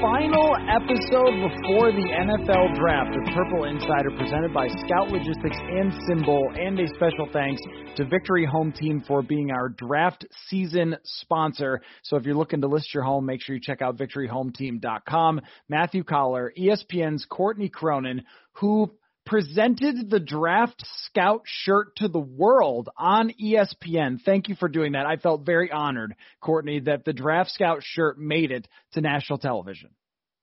final episode before the NFL draft of Purple Insider presented by Scout Logistics and Symbol, and a special thanks to Victory Home Team for being our draft season sponsor. So if you're looking to list your home, make sure you check out victoryhometeam.com. Matthew Coller, ESPN's Courtney Cronin, who presented the draft scout shirt to the world on ESPN. Thank you for doing that. I felt very honored, Courtney, that the draft scout shirt made it to national television.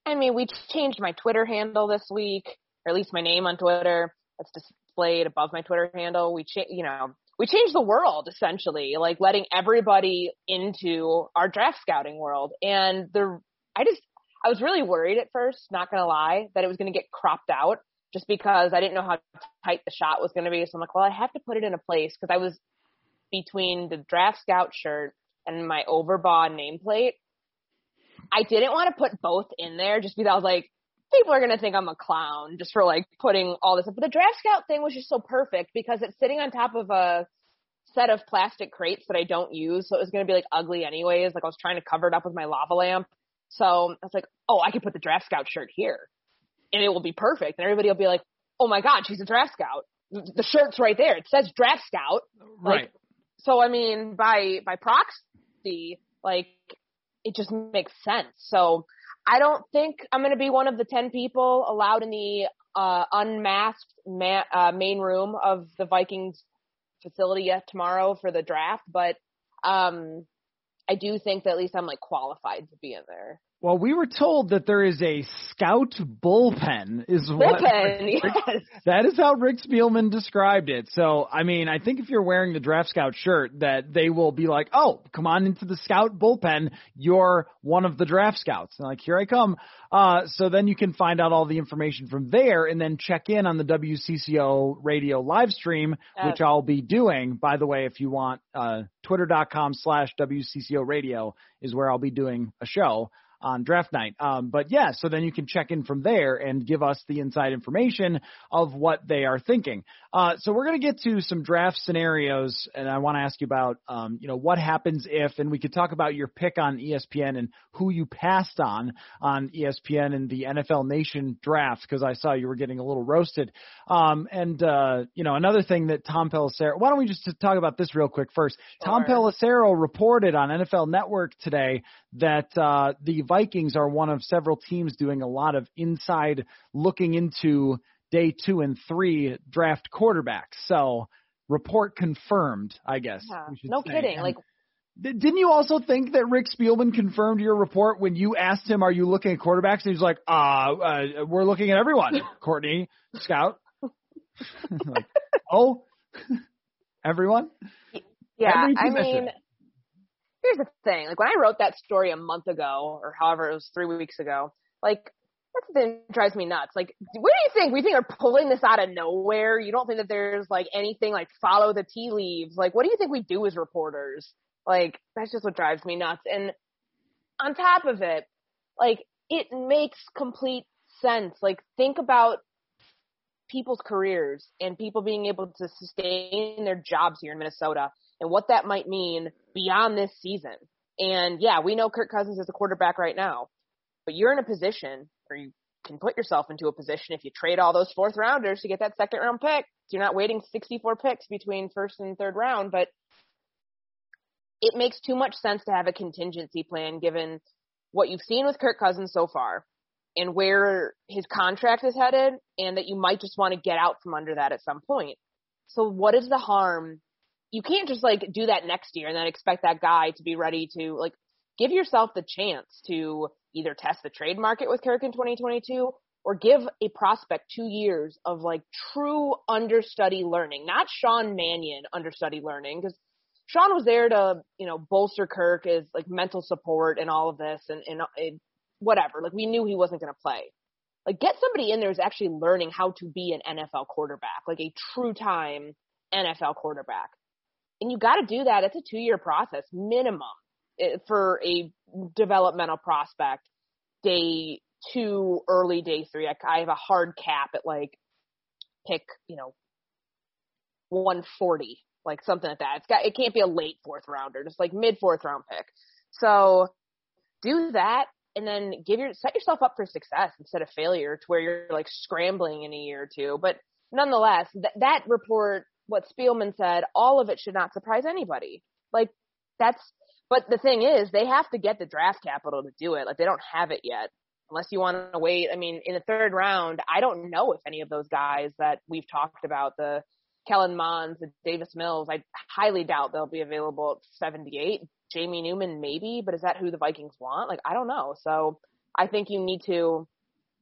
I mean, we changed my Twitter handle this week, or at least my name on Twitter. That's displayed above my Twitter handle. We cha- you know, we changed the world essentially, like letting everybody into our draft scouting world. And the I just I was really worried at first, not gonna lie, that it was gonna get cropped out just because I didn't know how tight the shot was going to be. So I'm like, well, I have to put it in a place because I was between the draft scout shirt and my overbought nameplate. I didn't want to put both in there just because I was like, people are going to think I'm a clown just for like putting all this up. But the draft scout thing was just so perfect because it's sitting on top of a set of plastic crates that I don't use. So it was going to be like ugly anyways. Like I was trying to cover it up with my lava lamp. So I was like, oh, I could put the draft scout shirt here and it will be perfect. And everybody will be like, oh my God, she's a draft scout. The shirt's right there. It says draft scout. Right. Like, so I mean, by by proxy, like it just makes sense. So I don't think I'm going to be one of the ten people allowed in the uh, unmasked ma- uh, main room of the Vikings facility yet tomorrow for the draft, but um, I do think that at least I'm like qualified to be in there. Well, we were told that there is a scout bullpen. Is what bullpen, yes. That is how Rick Spielman described it. So, I mean, I think if you're wearing the draft scout shirt, that they will be like, "Oh, come on into the scout bullpen. You're one of the draft scouts." And like, here I come. Uh, so then you can find out all the information from there, and then check in on the WCCO radio live stream, which I'll be doing. By the way, if you want, uh, Twitter.com/slash WCCO radio is where I'll be doing a show on draft night. Um, but yeah, so then you can check in from there and give us the inside information of what they are thinking. Uh, so we're going to get to some draft scenarios, and I want to ask you about, um, you know, what happens if, and we could talk about your pick on ESPN and who you passed on on ESPN in the NFL Nation draft because I saw you were getting a little roasted. Um, and uh, you know, another thing that Tom Pelissero. Why don't we just talk about this real quick first? Sure. Tom Pelissero reported on NFL Network today that uh, the Vikings are one of several teams doing a lot of inside looking into day two and three draft quarterbacks. So report confirmed, I guess. Yeah, no say. kidding. And like didn't you also think that Rick Spielman confirmed your report when you asked him, "Are you looking at quarterbacks?" And he's like, "Uh, uh we're looking at everyone." Courtney Scout. like, oh, everyone. Yeah, I mean, here's the thing. Like when I wrote that story a month ago, or however it was three weeks ago, like that's the thing that drives me nuts. Like, what do you think? We think are pulling this out of nowhere? You don't think that there's like anything like follow the tea leaves? Like, what do you think we do as reporters? Like, that's just what drives me nuts. And on top of it, like, it makes complete sense. Like, think about people's careers and people being able to sustain their jobs here in Minnesota and what that might mean beyond this season. And yeah, we know Kirk Cousins is a quarterback right now, but you're in a position or you can put yourself into a position if you trade all those fourth rounders to get that second round pick. You're not waiting 64 picks between first and third round, but it makes too much sense to have a contingency plan given what you've seen with Kirk Cousins so far and where his contract is headed and that you might just want to get out from under that at some point. So what is the harm? You can't just like do that next year and then expect that guy to be ready to like give yourself the chance to either test the trade market with Kirk in 2022 or give a prospect two years of like true understudy learning, not Sean Mannion understudy learning, because Sean was there to, you know, bolster Kirk as like mental support and all of this and, and, and whatever. Like we knew he wasn't going to play. Like get somebody in there who's actually learning how to be an NFL quarterback, like a true time NFL quarterback. And you got to do that. It's a two year process minimum for a developmental prospect. Day two, early day three. I, I have a hard cap at like pick, you know, 140 like something like that. It's got it can't be a late fourth rounder, just like mid fourth round pick. So do that and then give your set yourself up for success instead of failure to where you're like scrambling in a year or two. But nonetheless, th- that report, what Spielman said, all of it should not surprise anybody. Like that's but the thing is, they have to get the draft capital to do it. Like they don't have it yet. Unless you want to wait. I mean, in the third round, I don't know if any of those guys that we've talked about, the Kellen Monds the Davis Mills, I highly doubt they'll be available at 78. Jamie Newman, maybe, but is that who the Vikings want? Like, I don't know. So I think you need to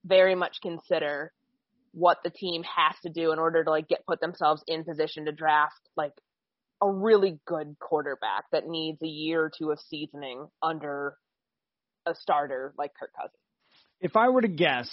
very much consider what the team has to do in order to like get put themselves in position to draft like a really good quarterback that needs a year or two of seasoning under a starter like Kirk Cousins. If I were to guess,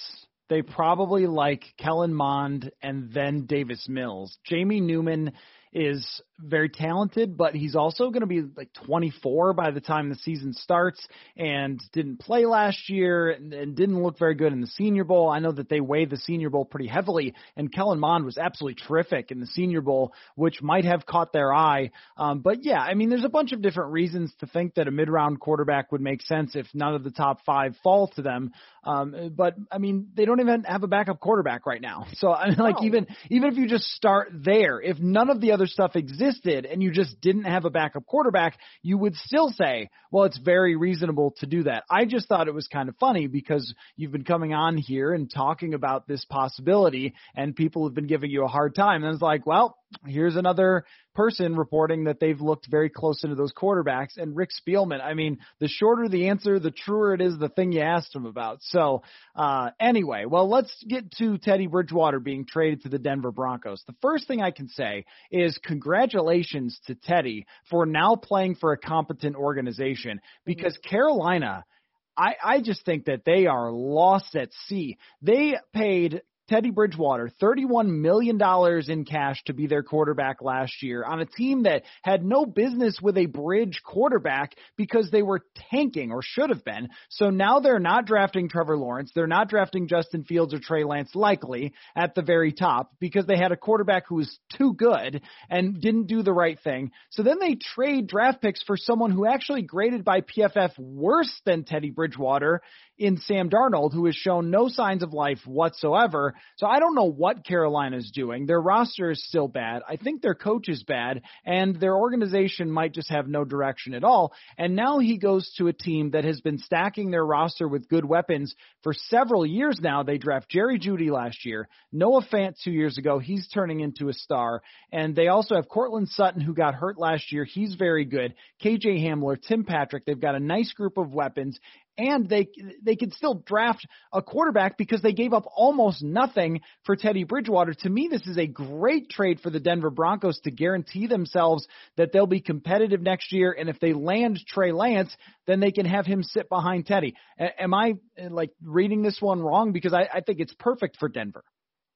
they probably like Kellen Mond and then Davis Mills. Jamie Newman is very talented, but he's also going to be like 24 by the time the season starts and didn't play last year and, and, didn't look very good in the Senior Bowl. I know that they weigh the Senior Bowl pretty heavily, and Kellen Mond was absolutely terrific in the Senior Bowl, which might have caught their eye. Um, but yeah, I mean, there's a bunch of different reasons to think that a mid-round quarterback would make sense if none of the top five fall to them. Um, but I mean, they don't even have a backup quarterback right now. So I mean, like oh. even even if you just start there, if none of the other stuff existed and you just didn't have a backup quarterback, you would still say, well, it's very reasonable to do that. I just thought it was kind of funny because you've been coming on here and talking about this possibility, and people have been giving you a hard time. And it's like, well, here's another person reporting that they've looked very close into those quarterbacks. And Rick Spielman, I mean, the shorter the answer, the truer it is the thing you asked him about. So, uh, anyway, well, let's get to Teddy Bridgewater being traded to the Denver Broncos. The first thing I can say is congratulations to Teddy for now playing for a competent organization because Carolina I, I just think that they are lost at sea. They paid Teddy Bridgewater, $31 million in cash to be their quarterback last year on a team that had no business with a bridge quarterback because they were tanking or should have been. So now they're not drafting Trevor Lawrence. They're not drafting Justin Fields or Trey Lance likely at the very top because they had a quarterback who was too good and didn't do the right thing. So then they trade draft picks for someone who actually graded by PFF worse than Teddy Bridgewater in Sam Darnold, who has shown no signs of life whatsoever. So I don't know what Carolina's doing. Their roster is still bad. I think their coach is bad, and their organization might just have no direction at all. And now he goes to a team that has been stacking their roster with good weapons for several years now. They draft Jerry Jeudy last year, Noah Fant two years ago. He's turning into a star. And they also have Courtland Sutton, who got hurt last year. He's very good. KJ Hamler, Tim Patrick. They've got a nice group of weapons and they they could still draft a quarterback because they gave up almost nothing for Teddy Bridgewater. To me, this is a great trade for the Denver Broncos to guarantee themselves that they'll be competitive next year. And if they land Trey Lance, then they can have him sit behind Teddy. A- am I eh, like reading this one wrong? Because I, I think it's perfect for Denver.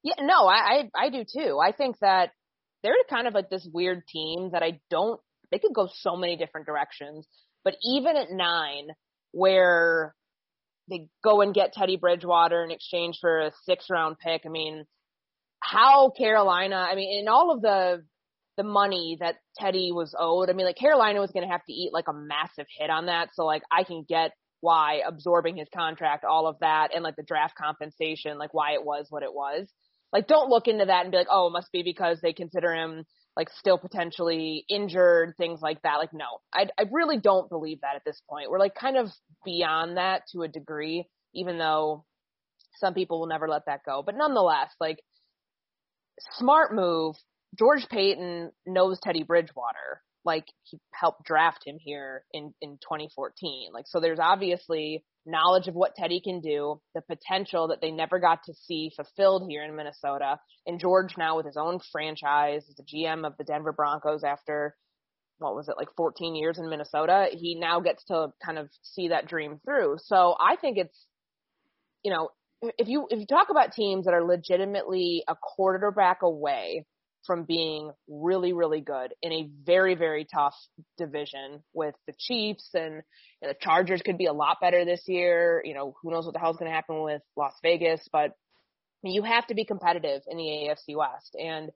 Yeah, no, I, I I do too. I think that they're kind of like this weird team that I don't. They could go so many different directions, but even at nine where they go and get Teddy Bridgewater in exchange for a six round pick. I mean, how Carolina, I mean, in all of the, the money that Teddy was owed, I mean, like Carolina was going to have to eat like a massive hit on that. So like I can get why absorbing his contract, all of that, and like the draft compensation, like why it was what it was. Like, don't look into that and be like, oh, it must be because they consider him like still potentially injured, things like that. Like, no, I, I really don't believe that at this point. We're like kind of beyond that to a degree, even though some people will never let that go. But nonetheless, like, smart move. George Paton knows Teddy Bridgewater like he helped draft him here in in 2014. Like so there's obviously knowledge of what Teddy can do, the potential that they never got to see fulfilled here in Minnesota. And George now with his own franchise as the GM of the Denver Broncos after what was it like 14 years in Minnesota, he now gets to kind of see that dream through. So I think it's you know, if you if you talk about teams that are legitimately a quarterback away from being really, really good in a very, very tough division with the Chiefs and you know, the Chargers could be a lot better this year. You know, who knows what the hell's going to happen with Las Vegas, but you have to be competitive in the AFC West. And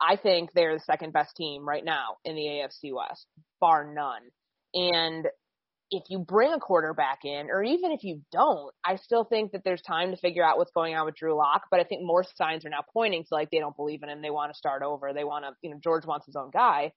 I think they're the second best team right now in the AFC West, bar none. And if you bring a quarterback in, or even if you don't, I still think that there's time to figure out what's going on with Drew Lock. But I think more signs are now pointing to like they don't believe in him. They want to start over. They want to, you know, George wants his own guy.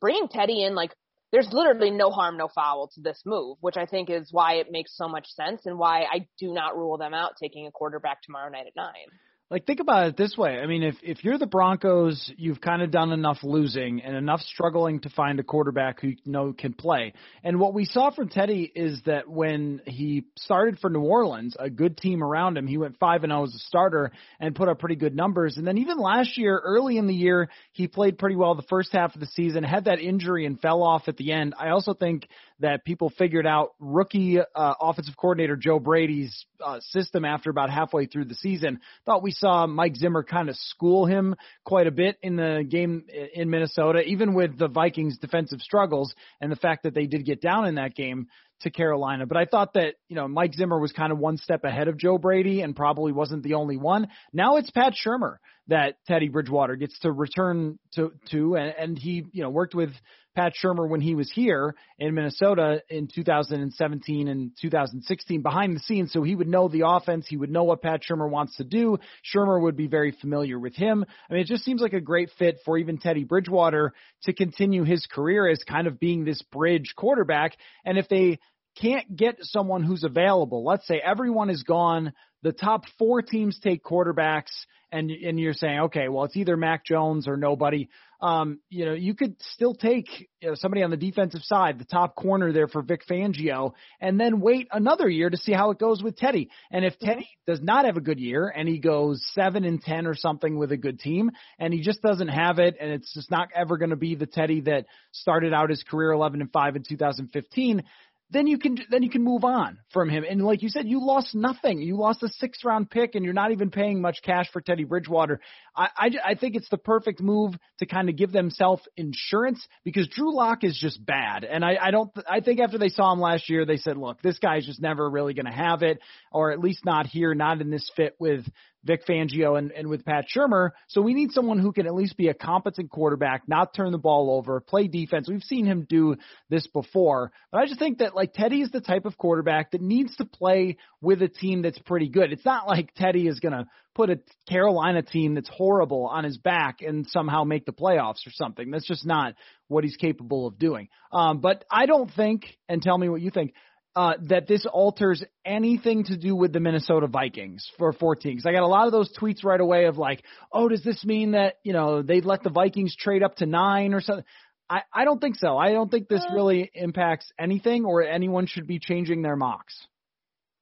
Bringing Teddy in, like, there's literally no harm, no foul to this move, which I think is why it makes so much sense and why I do not rule them out taking a quarterback tomorrow night at nine. Like think about it this way. I mean, if if you're the Broncos, you've kind of done enough losing and enough struggling to find a quarterback who you know can play. And what we saw from Teddy is that when he started for New Orleans, a good team around him, he went 5 and 0 as a starter and put up pretty good numbers. And then even last year, early in the year, he played pretty well the first half of the season, had that injury and fell off at the end. I also think that people figured out rookie uh, offensive coordinator Joe Brady's uh, system after about halfway through the season. Thought we saw Mike Zimmer kind of school him quite a bit in the game in Minnesota, even with the Vikings' defensive struggles and the fact that they did get down in that game to Carolina. But I thought that, you know, Mike Zimmer was kind of one step ahead of Joe Brady and probably wasn't the only one. Now it's Pat Shurmur that Teddy Bridgewater gets to return to, to and, and he, you know, worked with Pat Shurmur when he was here in Minnesota in 2017 and 2016 behind the scenes. So he would know the offense. He would know what Pat Shurmur wants to do. Shurmur would be very familiar with him. I mean, it just seems like a great fit for even Teddy Bridgewater to continue his career as kind of being this bridge quarterback. And if they can't get someone who's available, let's say everyone is gone, the top four teams take quarterbacks and and you're saying, okay, well, it's either Mac Jones or nobody um, you know, you could still take you know, somebody on the defensive side, the top corner there for Vic Fangio, and then wait another year to see how it goes with Teddy. And if Teddy does not have a good year and he goes seven and ten or something with a good team, and he just doesn't have it, and it's just not ever going to be the Teddy that started out his career 11 and five in 2015, then you can then you can move on from him. And like you said, you lost nothing. You lost a six round pick, and you're not even paying much cash for Teddy Bridgewater. I I, I think it's the perfect move to kind of give themselves insurance because Drew Lock is just bad, and I I don't I think after they saw him last year, they said, look, this guy's just never really going to have it, or at least not here, not in this fit with Vic Fangio and, and with Pat Shurmur. So we need someone who can at least be a competent quarterback, not turn the ball over, play defense. We've seen him do this before, but I just think that like Teddy is the type of quarterback that needs to play with a team that's pretty good. It's not like Teddy is going to put a Carolina team that's horrible on his back and somehow make the playoffs or something. That's just not what he's capable of doing. Um, but I don't think, and tell me what you think, uh, that this alters anything to do with the Minnesota Vikings for 14. Because I got a lot of those tweets right away of like, oh, does this mean that you know they'd let the Vikings trade up to nine or something? I, I don't think so. I don't think this uh. really impacts anything, or anyone should be changing their mocks.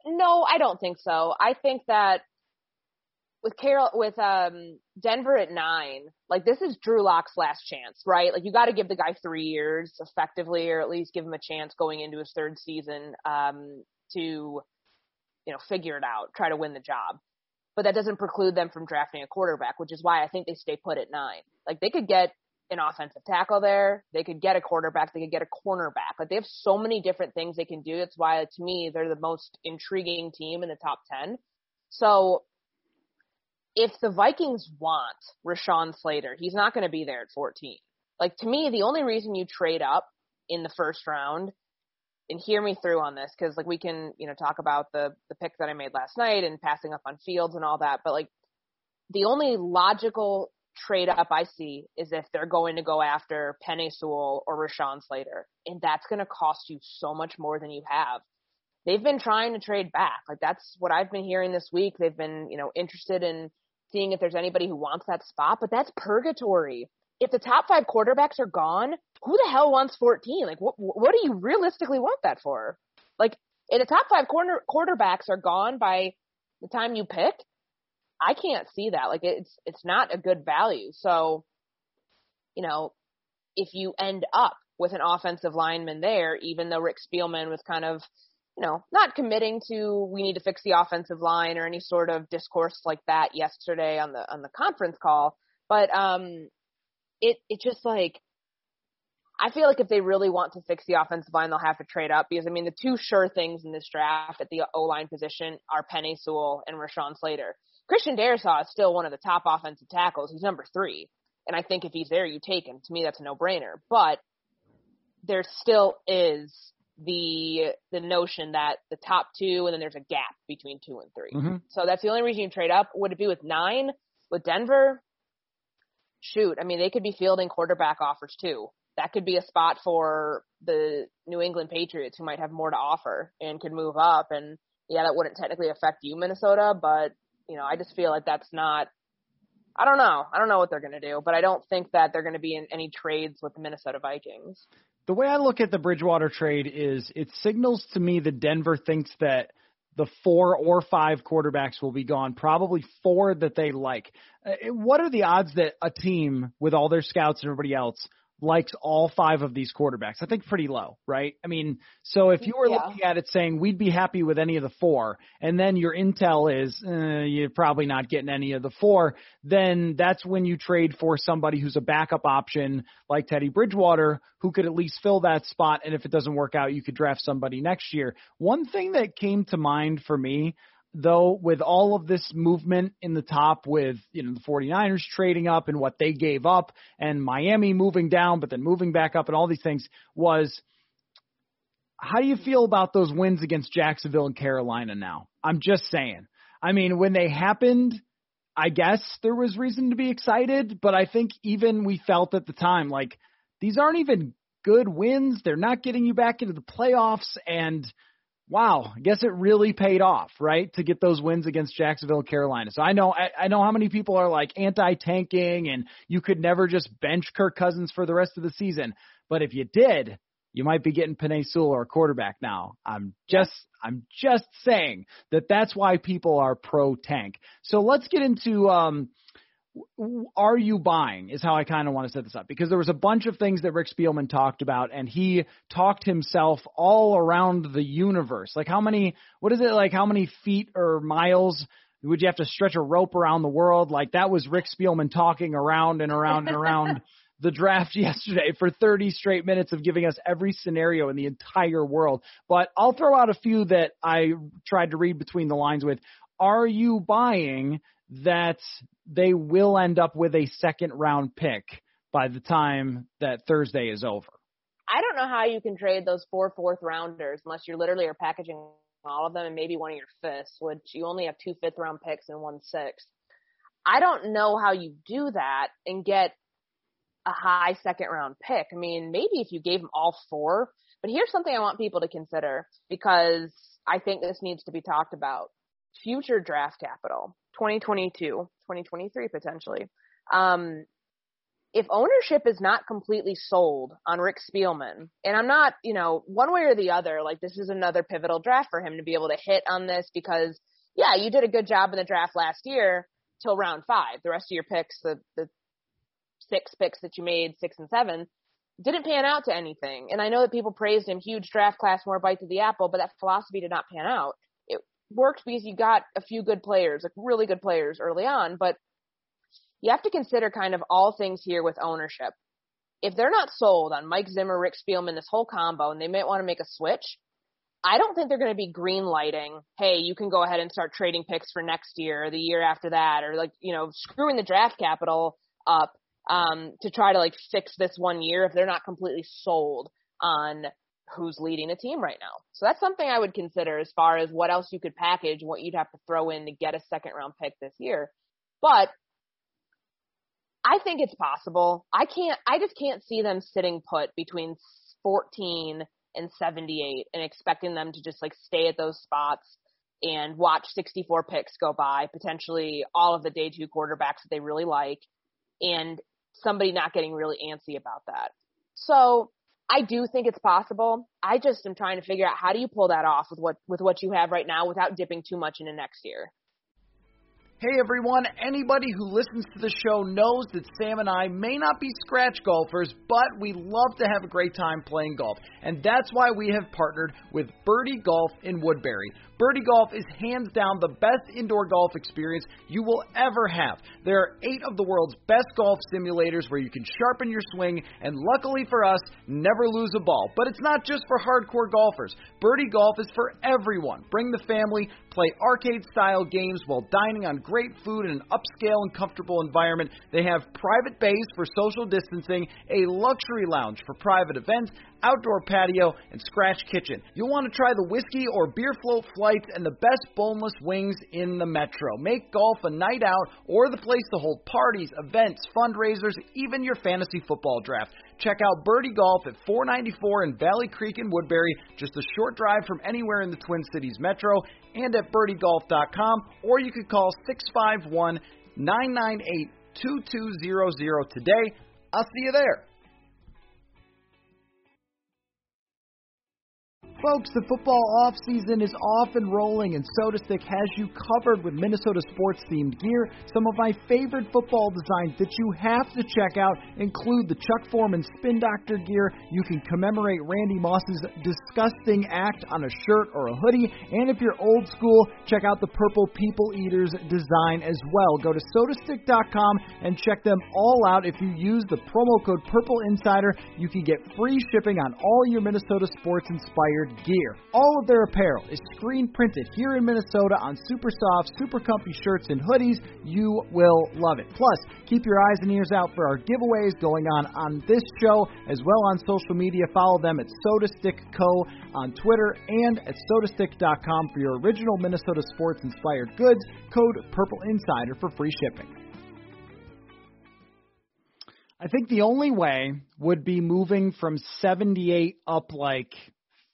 No, I don't think so. I think that with Carol with um Denver at nine, like this is Drew Lock's last chance, right? Like you got to give the guy three years effectively, or at least give him a chance going into his third season um, to, you know, figure it out, try to win the job. But that doesn't preclude them from drafting a quarterback, which is why I think they stay put at nine. Like they could get an offensive tackle there, they could get a quarterback, they could get a cornerback. Like they have so many different things they can do. That's why to me they're the most intriguing team in the top ten. So if the Vikings want Rashawn Slater, he's not going to be there at 14. Like to me, the only reason you trade up in the first round and hear me through on this because like we can you know talk about the the pick that I made last night and passing up on Fields and all that, but like the only logical trade up I see is if they're going to go after Penei Sewell or Rashawn Slater, and that's going to cost you so much more than you have. They've been trying to trade back. Like that's what I've been hearing this week. They've been, you know, interested in seeing if there's anybody who wants that spot, but that's purgatory. If the top five quarterbacks are gone, who the hell wants 14? Like, what, what do you realistically want that for? Like, if the top five corner, quarterbacks are gone by the time you pick, I can't see that. Like, it's, it's not a good value. So, you know, if you end up with an offensive lineman there, even though Rick Spielman was kind of, you know, not committing to we need to fix the offensive line or any sort of discourse like that yesterday on the on the conference call, but um it it just like I feel like if they really want to fix the offensive line, they'll have to trade up because I mean the two sure things in this draft at the O line position are Penei Sewell and Rashawn Slater. Christian Darrisaw is still one of the top offensive tackles. He's number three, and I think if he's there, you take him. To me, that's a no brainer. But there still is the the notion that the top two and then there's a gap between two and 3 mm-hmm. So that's the only reason you trade up. Would it be with nine with Denver? Shoot, I mean they could be fielding quarterback offers too. That could be a spot for the New England Patriots who might have more to offer and could move up. And yeah, that wouldn't technically affect you, Minnesota, but you know I just feel like that's not. I don't know. I don't know what they're going to do, but I don't think that they're going to be in any trades with the Minnesota Vikings the way I look at the Bridgewater trade is it signals to me that Denver thinks that the four or five quarterbacks will be gone, probably four that they like. Uh, what are the odds that a team with all their scouts and everybody else likes all five of these quarterbacks. I think pretty low, right? I mean, so if you were yeah. looking at it saying we'd be happy with any of the four, and then your intel is uh, you're probably not getting any of the four, then that's when you trade for somebody who's a backup option like Teddy Bridgewater, who could at least fill that spot. And if it doesn't work out, you could draft somebody next year. One thing that came to mind for me though, with all of this movement in the top with, you know, the 49ers trading up and what they gave up and Miami moving down, but then moving back up and all these things was how do you feel about those wins against Jacksonville and Carolina now? I'm just saying. I mean, when they happened, I guess there was reason to be excited, but I think even we felt at the time like these aren't even good wins. They're not getting you back into the playoffs and wow, I guess it really paid off, right? To get those wins against Jacksonville Carolina. So I know I, I know how many people are like anti-tanking and you could never just bench Kirk Cousins for the rest of the season. But if you did, you might be getting Penei Sewell or a quarterback now. I'm just I'm just saying that that's why people are pro tank. So let's get into um are you buying is how I kind of want to set this up because there was a bunch of things that Rick Spielman talked about and he talked himself all around the universe. Like how many, what is it like? How many feet or miles would you have to stretch a rope around the world? Like that was Rick Spielman talking around and around and around the draft yesterday for 30 straight minutes of giving us every scenario in the entire world. But I'll throw out a few that I tried to read between the lines with. Are you buying that they will end up with a second round pick by the time that Thursday is over. I don't know how you can trade those four fourth rounders unless you literally are packaging all of them and maybe one of your fifths, which you only have two fifth round picks and one sixth. I don't know how you do that and get a high second round pick. I mean, maybe if you gave them all four, but here's something I want people to consider because I think this needs to be talked about. Future draft capital. 2022, 2023 potentially. Um, if ownership is not completely sold on Rick Spielman, and I'm not, you know, one way or the other, like this is another pivotal draft for him to be able to hit on this because, yeah, you did a good job in the draft last year till round five. The rest of your picks, the, the six picks that you made, six and seven, didn't pan out to anything. And I know that people praised him, huge draft class, more bites of the apple, but that philosophy did not pan out worked because you got a few good players, like really good players early on, but you have to consider kind of all things here with ownership. If they're not sold on Mike Zimmer, Rick Spielman, this whole combo, and they might want to make a switch, I don't think they're going to be green lighting, hey, you can go ahead and start trading picks for next year or the year after that, or like, you know, screwing the draft capital up um, to try to like fix this one year if they're not completely sold on who's leading the team right now. So that's something I would consider as far as what else you could package, what you'd have to throw in to get a second round pick this year. But I think it's possible. I can't, I just can't see them sitting put between 14 and 78 and expecting them to just like stay at those spots and watch 64 picks go by, potentially all of the day two quarterbacks that they really like, and somebody not getting really antsy about that. So I do think it's possible. I just am trying to figure out how do you pull that off with what with what you have right now without dipping too much into next year. Hey everyone, anybody who listens to the show knows that Sam and I may not be scratch golfers, but we love to have a great time playing golf. And that's why we have partnered with Birdie Golf in Woodbury. Birdie Golf is hands down the best indoor golf experience you will ever have. There are eight of the world's best golf simulators where you can sharpen your swing and, luckily for us, never lose a ball. But it's not just for hardcore golfers. Birdie Golf is for everyone. Bring the family, play arcade style games while dining on great food in an upscale and comfortable environment. They have private bays for social distancing, a luxury lounge for private events, outdoor patio, and scratch kitchen. You'll want to try the whiskey or beer float and the best boneless wings in the metro. Make golf a night out or the place to hold parties, events, fundraisers, even your fantasy football draft. Check out Birdie Golf at 494 in Valley Creek in Woodbury, just a short drive from anywhere in the Twin Cities metro, and at birdiegolf.com, or you could call 651 998 2200 today. I'll see you there. Folks, the football offseason is off and rolling, and SotaStick has you covered with Minnesota sports themed gear. Some of my favorite football designs that you have to check out include the Chuck Foreman Spin Doctor gear. You can commemorate Randy Moss's disgusting act on a shirt or a hoodie. And if you're old school, check out the Purple People Eaters design as well. Go to sotastick.com and check them all out. If you use the promo code Purple Insider, you can get free shipping on all your Minnesota sports inspired gear. All of their apparel is screen printed here in Minnesota on super soft, super comfy shirts and hoodies. You will love it. Plus, keep your eyes and ears out for our giveaways going on on this show as well on social media. Follow them at SotaStick Co. on Twitter and at sotastick.com for your original Minnesota sports inspired goods. Code Purple Insider for free shipping. I think the only way would be moving from 78 up like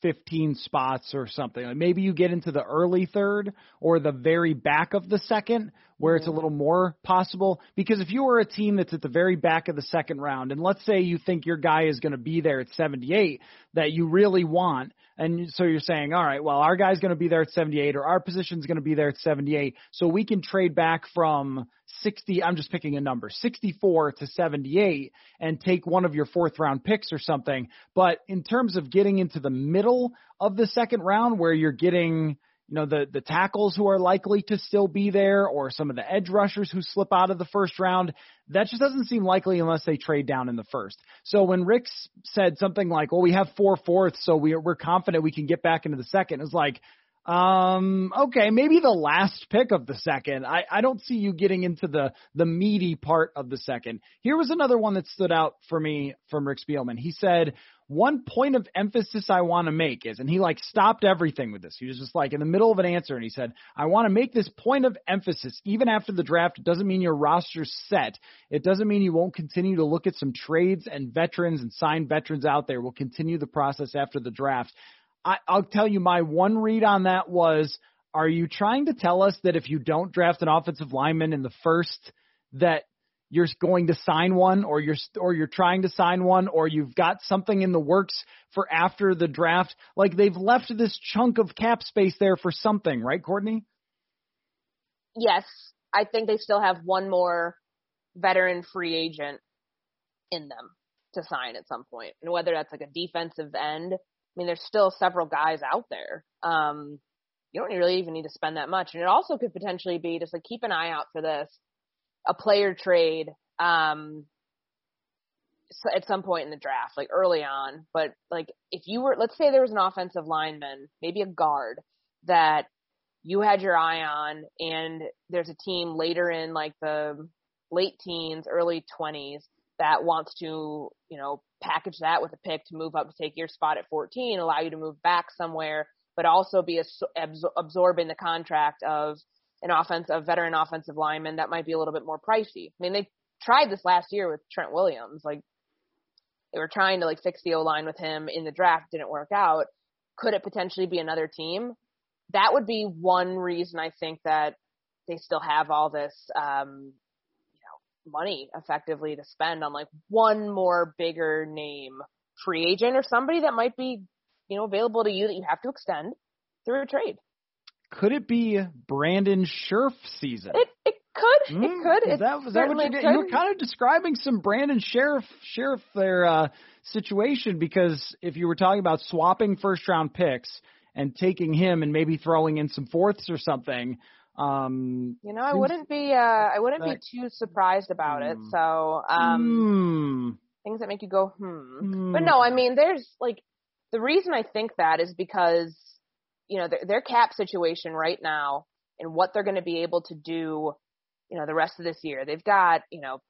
15 spots or something. Like maybe you get into the early third or the very back of the second where it's a little more possible. Because if you are a team that's at the very back of the second round, and let's say you think your guy is going to be there at 78 that you really want, and so you're saying, all right, well, our guy's going to be there at 78 or our position's going to be there at 78, so we can trade back from 60, I'm just picking a number, 64 to 78 and take one of your fourth round picks or something. But in terms of getting into the middle of the second round where you're getting you know, the, the tackles who are likely to still be there or some of the edge rushers who slip out of the first round. That just doesn't seem likely unless they trade down in the first. So when Rick said something like, well, we have four fourths, so we're, we're confident we can get back into the second, it's like, um, okay, maybe the last pick of the second. I, I don't see you getting into the, the meaty part of the second. Here was another one that stood out for me from Rick Spielman. He said, one point of emphasis I want to make is, and he like stopped everything with this. He was just like in the middle of an answer and he said, I want to make this point of emphasis even after the draft. It doesn't mean your roster's set. It doesn't mean you won't continue to look at some trades and veterans and sign veterans out there. We'll continue the process after the draft. I, I'll tell you my one read on that was, are you trying to tell us that if you don't draft an offensive lineman in the first, that you're going to sign one or you're or you're trying to sign one or you've got something in the works for after the draft? Like they've left this chunk of cap space there for something right courtney? Yes. I think they still have one more veteran free agent in them to sign at some point. And whether that's like a defensive end i mean there's still several guys out there um you don't really even need to spend that much and it also could potentially be just like keep an eye out for this a player trade um at some point in the draft, like early on. But like if you were, let's say there was an offensive lineman, maybe a guard that you had your eye on, and there's a team later in like the late teens, early 20s that wants to, you know, package that with a pick to move up to take your spot at 14, allow you to move back somewhere, but also be absorbing the contract of an offense, a veteran offensive lineman that might be a little bit more pricey. I mean, they tried this last year with Trent Williams. Like they were trying to like fix the O line with him in the draft, didn't work out. Could it potentially be another team? That would be one reason I think that they still have all this um money effectively to spend on like one more bigger name free agent or somebody that might be you know available to you that you have to extend through a trade. Could it be Brandon Scherff season? It it could. Mm, it hmm, could. Is that, is that what you did? You were kind of describing some Brandon Scherff Scherff their uh, situation because if you were talking about swapping first round picks and taking him and maybe throwing in some fourths or something, um, you know, I wouldn't be uh, I wouldn't be too surprised about it. Hmm. So, um, mm. things that make you go hmm. Mm. But no, I mean, there's like the reason I think that is because you know their, their cap situation right now and what they're going to be able to do, you know, the rest of this year. They've got you know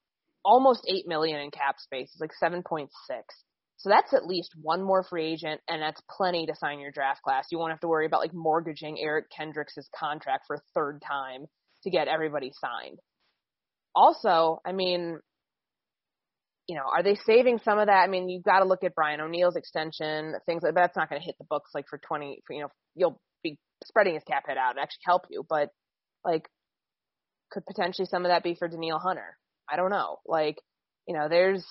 almost eight million in cap space. It's like seven point six. So that's at least one more free agent, and that's plenty to sign your draft class. You won't have to worry about like mortgaging Eric Kendricks' contract for a third time to get everybody signed. Also, I mean, you know, are they saving some of that? I mean, you've got to look at Brian O'Neill's extension, things like that's not going to hit the books like for 20, for, you know, you'll be spreading his cap hit out and actually help you, but like, could potentially some of that be for Danielle Hunter? I don't know. Like, you know, there's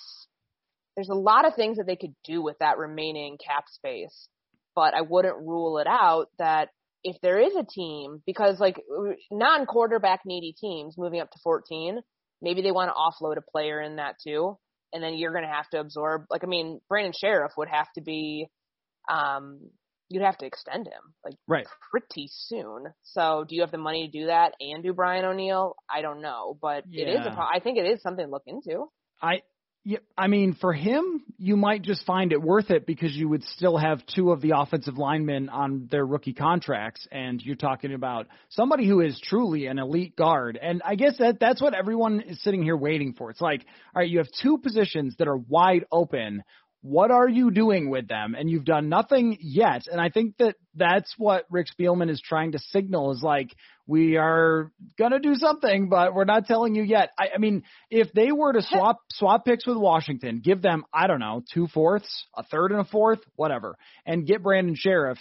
there's a lot of things that they could do with that remaining cap space, but I wouldn't rule it out that if there is a team, because like non quarterback needy teams moving up to 14, maybe they want to offload a player in that too. And then you're going to have to absorb, like, I mean, Brandon Scherff would have to be, um, you'd have to extend him like right. pretty soon. So do you have the money to do that and do Brian O'Neill? I don't know, but yeah. it is. I think it is something to look into. I, yeah, I mean, for him, you might just find it worth it because you would still have two of the offensive linemen on their rookie contracts, and you're talking about somebody who is truly an elite guard. And I guess that that's what everyone is sitting here waiting for. It's like, all right, you have two positions that are wide open what are you doing with them? And you've done nothing yet. And I think that that's what Rick Spielman is trying to signal is like, we are going to do something, but we're not telling you yet. I, I mean, if they were to swap, swap picks with Washington, give them, I don't know, two fourths, a third and a fourth, whatever, and get Brandon Scherff.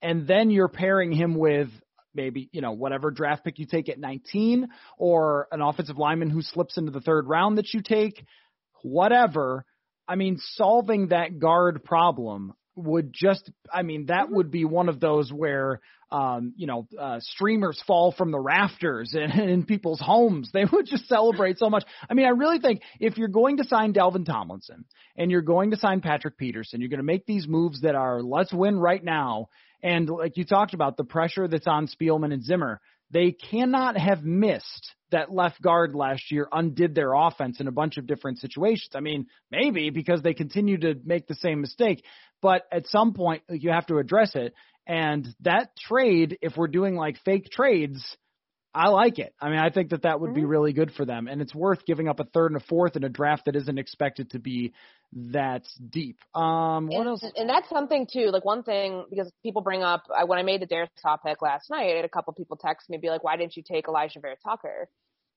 and then you're pairing him with maybe, you know, whatever draft pick you take at 19 or an offensive lineman who slips into the third round that you take, whatever I mean, solving that guard problem would just, I mean, that would be one of those where, um, you know, uh, streamers fall from the rafters in, in people's homes. They would just celebrate so much. I mean, I really think if you're going to sign Dalvin Tomlinson and you're going to sign Patrick Peterson, you're going to make these moves that are let's win right now. And like you talked about, the pressure that's on Spielman and Zimmer, they cannot have missed that left guard last year undid their offense in a bunch of different situations. I mean, maybe because they continue to make the same mistake, but at some point you have to address it. And that trade, if we're doing like fake trades, I like it. I mean, I think that that would mm-hmm. be really good for them, and it's worth giving up a third and a fourth in a draft that isn't expected to be that deep. Um, what and, else? And that's something too. Like one thing because people bring up I, when I made the Darius top pick last night, I had a couple people text me be like, "Why didn't you take Alijah Vera-Tucker?"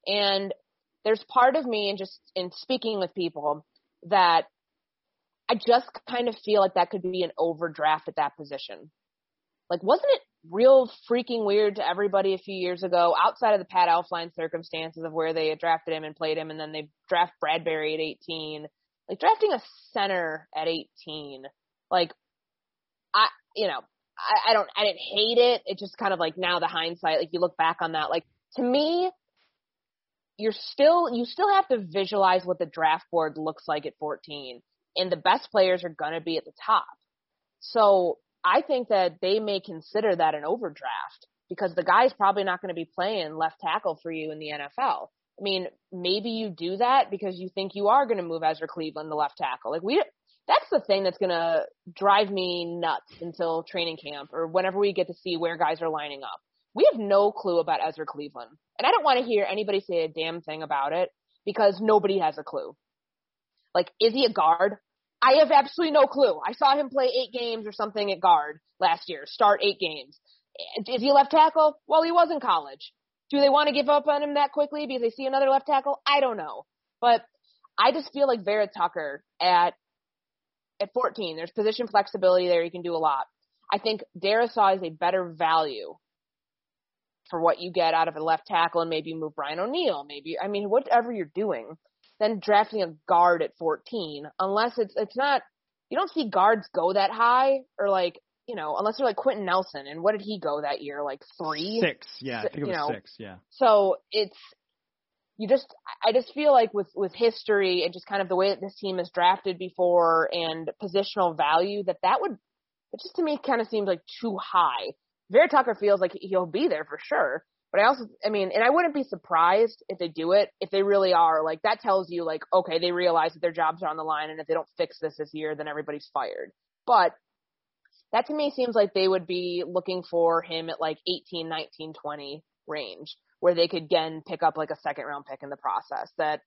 And there's part of me, and just in speaking with people, that I just kind of feel like that could be an overdraft at that position. Like, wasn't it real freaking weird to everybody a few years ago, outside of the Pat Elflein circumstances of where they drafted him and played him, and then they draft Bradbury at 18. Like drafting a center at 18, like I, you know, I, I don't, I didn't hate it. It just kind of like now the hindsight, like you look back on that, like to me, you're still, you still have to visualize what the draft board looks like at 14, and the best players are gonna be at the top. So I think that they may consider that an overdraft because the guy's probably not going to be playing left tackle for you in the NFL. I mean, maybe you do that because you think you are going to move Ezra Cleveland to left tackle. Like we, that's the thing that's going to drive me nuts until training camp or whenever we get to see where guys are lining up. We have no clue about Ezra Cleveland. And I don't want to hear anybody say a damn thing about it because nobody has a clue. Like, is he a guard? I have absolutely no clue. I saw him play eight games or something at guard last year, start eight games. Is he left tackle? Well, he was in college. Do they want to give up on him that quickly because they see another left tackle? I don't know. But I just feel like Vera Tucker at at 14, there's position flexibility there. You can do a lot. I think Darrisaw is a better value for what you get out of a left tackle and maybe move Brian O'Neill. Maybe, I mean, whatever you're doing, then drafting a guard at 14, unless it's, it's not, you don't see guards go that high or like, you know, unless they're like Quenton Nelson. And what did he go that year? Like three? Six. Yeah. I think it was know, six. Yeah. So it's, you just I just feel like with with history and just kind of the way that this team is drafted before and positional value that that would it just to me kind of seems like too high. Vera Tucker feels like he'll be there for sure, but I also I mean, and I wouldn't be surprised if they do it if they really are like that tells you like okay they realize that their jobs are on the line and if they don't fix this this year then everybody's fired. But that to me seems like they would be looking for him at like 18, 19, 20 range where they could again pick up like a second round pick in the process. That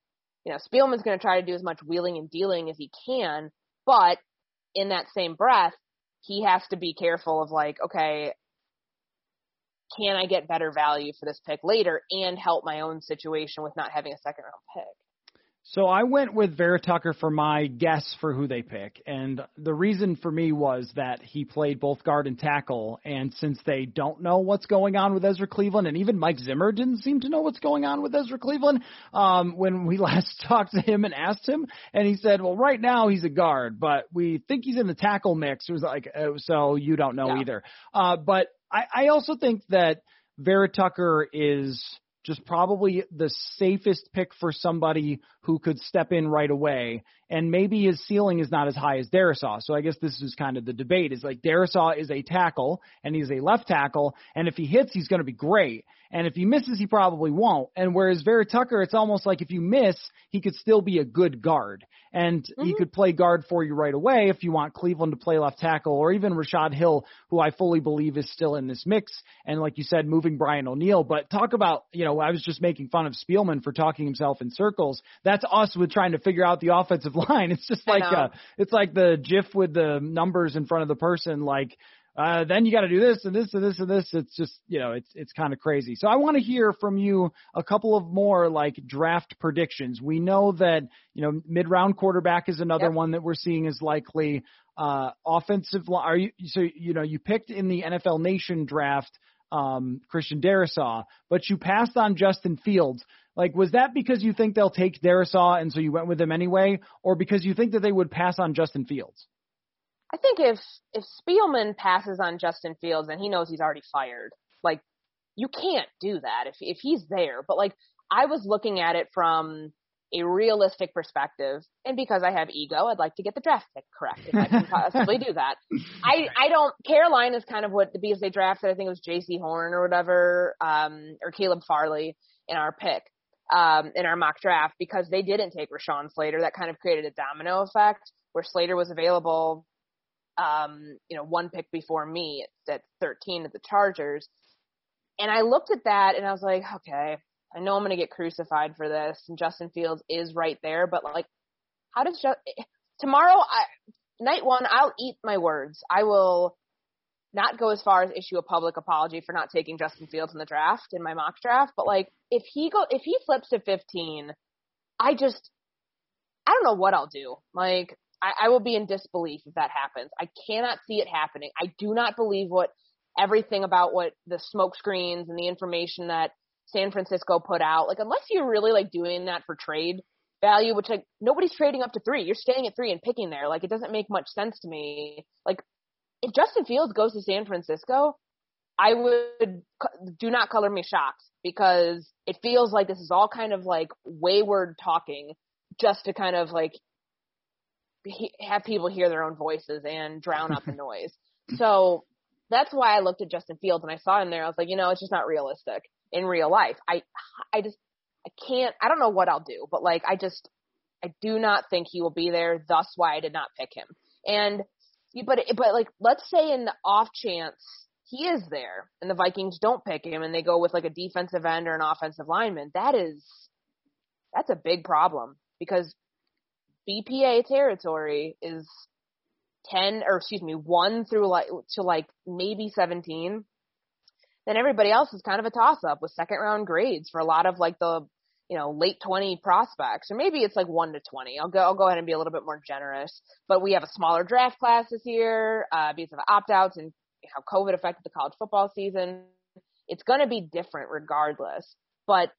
you know Spielman's going to try to do as much wheeling and dealing as he can, but in that same breath, he has to be careful of like, okay, can I get better value for this pick later and help my own situation with not having a second round pick? So I went with Vera Tucker for my guess for who they pick. And the reason for me was that he played both guard and tackle. And since they don't know what's going on with Ezra Cleveland, and even Mike Zimmer didn't seem to know what's going on with Ezra Cleveland um, when we last talked to him and asked him. And he said, well, right now he's a guard, but we think he's in the tackle mix. It was like, uh, so you don't know yeah. either. Uh, but I, I also think that Vera Tucker is – just probably the safest pick for somebody who could step in right away. And maybe his ceiling is not as high as Darrisaw. So I guess this is kind of the debate is like Darrisaw is a tackle and he's a left tackle. And if he hits, he's going to be great. And if he misses, he probably won't. And whereas Vera Tucker, it's almost like if you miss, he could still be a good guard. And mm-hmm. he could play guard for you right away if you want Cleveland to play left tackle or even Rashod Hill, who I fully believe is still in this mix. And like you said, moving Brian O'Neill. But talk about, you know, I was just making fun of Spielman for talking himself in circles. That's us with trying to figure out the offensive line. It's just like, uh, it's like the GIF with the numbers in front of the person, like, uh, then you got to do this and this and this and this. It's just, you know, it's it's kind of crazy. So I want to hear from you a couple of more like draft predictions. We know that you know mid round quarterback is another yep. one that we're seeing is likely. Uh, offensive line. Are you so you know you picked in the NFL Nation draft um, Christian Darrisaw, but you passed on Justin Fields. Like, was that because you think they'll take Darrisaw and so you went with him anyway, or because you think that they would pass on Justin Fields? I think if if Spielman passes on Justin Fields and he knows he's already fired, like you can't do that if if he's there. But like I was looking at it from a realistic perspective, and because I have ego, I'd like to get the draft pick correct if I can possibly do that. I I don't. Carolina is kind of what the because they drafted. I think it was Jaycee Horn or whatever, um, or Caleb Farley in our pick, um, in our mock draft because they didn't take Rashawn Slater. That kind of created a domino effect where Slater was available um, you know, one pick before me at 13 at the Chargers. And I looked at that and I was like, okay, I know I'm going to get crucified for this. And Justin Fields is right there, but like, how does just tomorrow? I, night one, I'll eat my words. I will not go as far as issue a public apology for not taking Justin Fields in the draft in my mock draft, but like if he go if he flips to 15, I just I don't know what I'll do. Like I, I will be in disbelief if that happens. I cannot see it happening. I do not believe what everything about what the smoke screens and the information that San Francisco put out. Like unless you're really like doing that for trade value, which like nobody's trading up to three. You're staying at three and picking there. Like it doesn't make much sense to me. Like if Justin Fields goes to San Francisco, I would do not color me shocked because it feels like this is all kind of like wayward talking just to kind of like have people hear their own voices and drown out the noise. So that's why I looked at Justin Fields and I saw him there. I was like, you know, it's just not realistic in real life. I, I just, I can't, I don't know what I'll do, but like, I just, I do not think he will be there. Thus why I did not pick him. And, but, but like, let's say in the off chance he is there and the Vikings don't pick him and they go with like a defensive end or an offensive lineman, that is, that's a big problem because BPA territory is 10 or excuse me, 1 through like to like maybe 17, then everybody else is kind of a toss up with second round grades for a lot of like the, you know, late 20 prospects or maybe it's like 1 to 20. I'll go I'll go ahead and be a little bit more generous, but we have a smaller draft class this year uh because of opt-outs and how COVID affected the college football season. It's going to be different regardless, but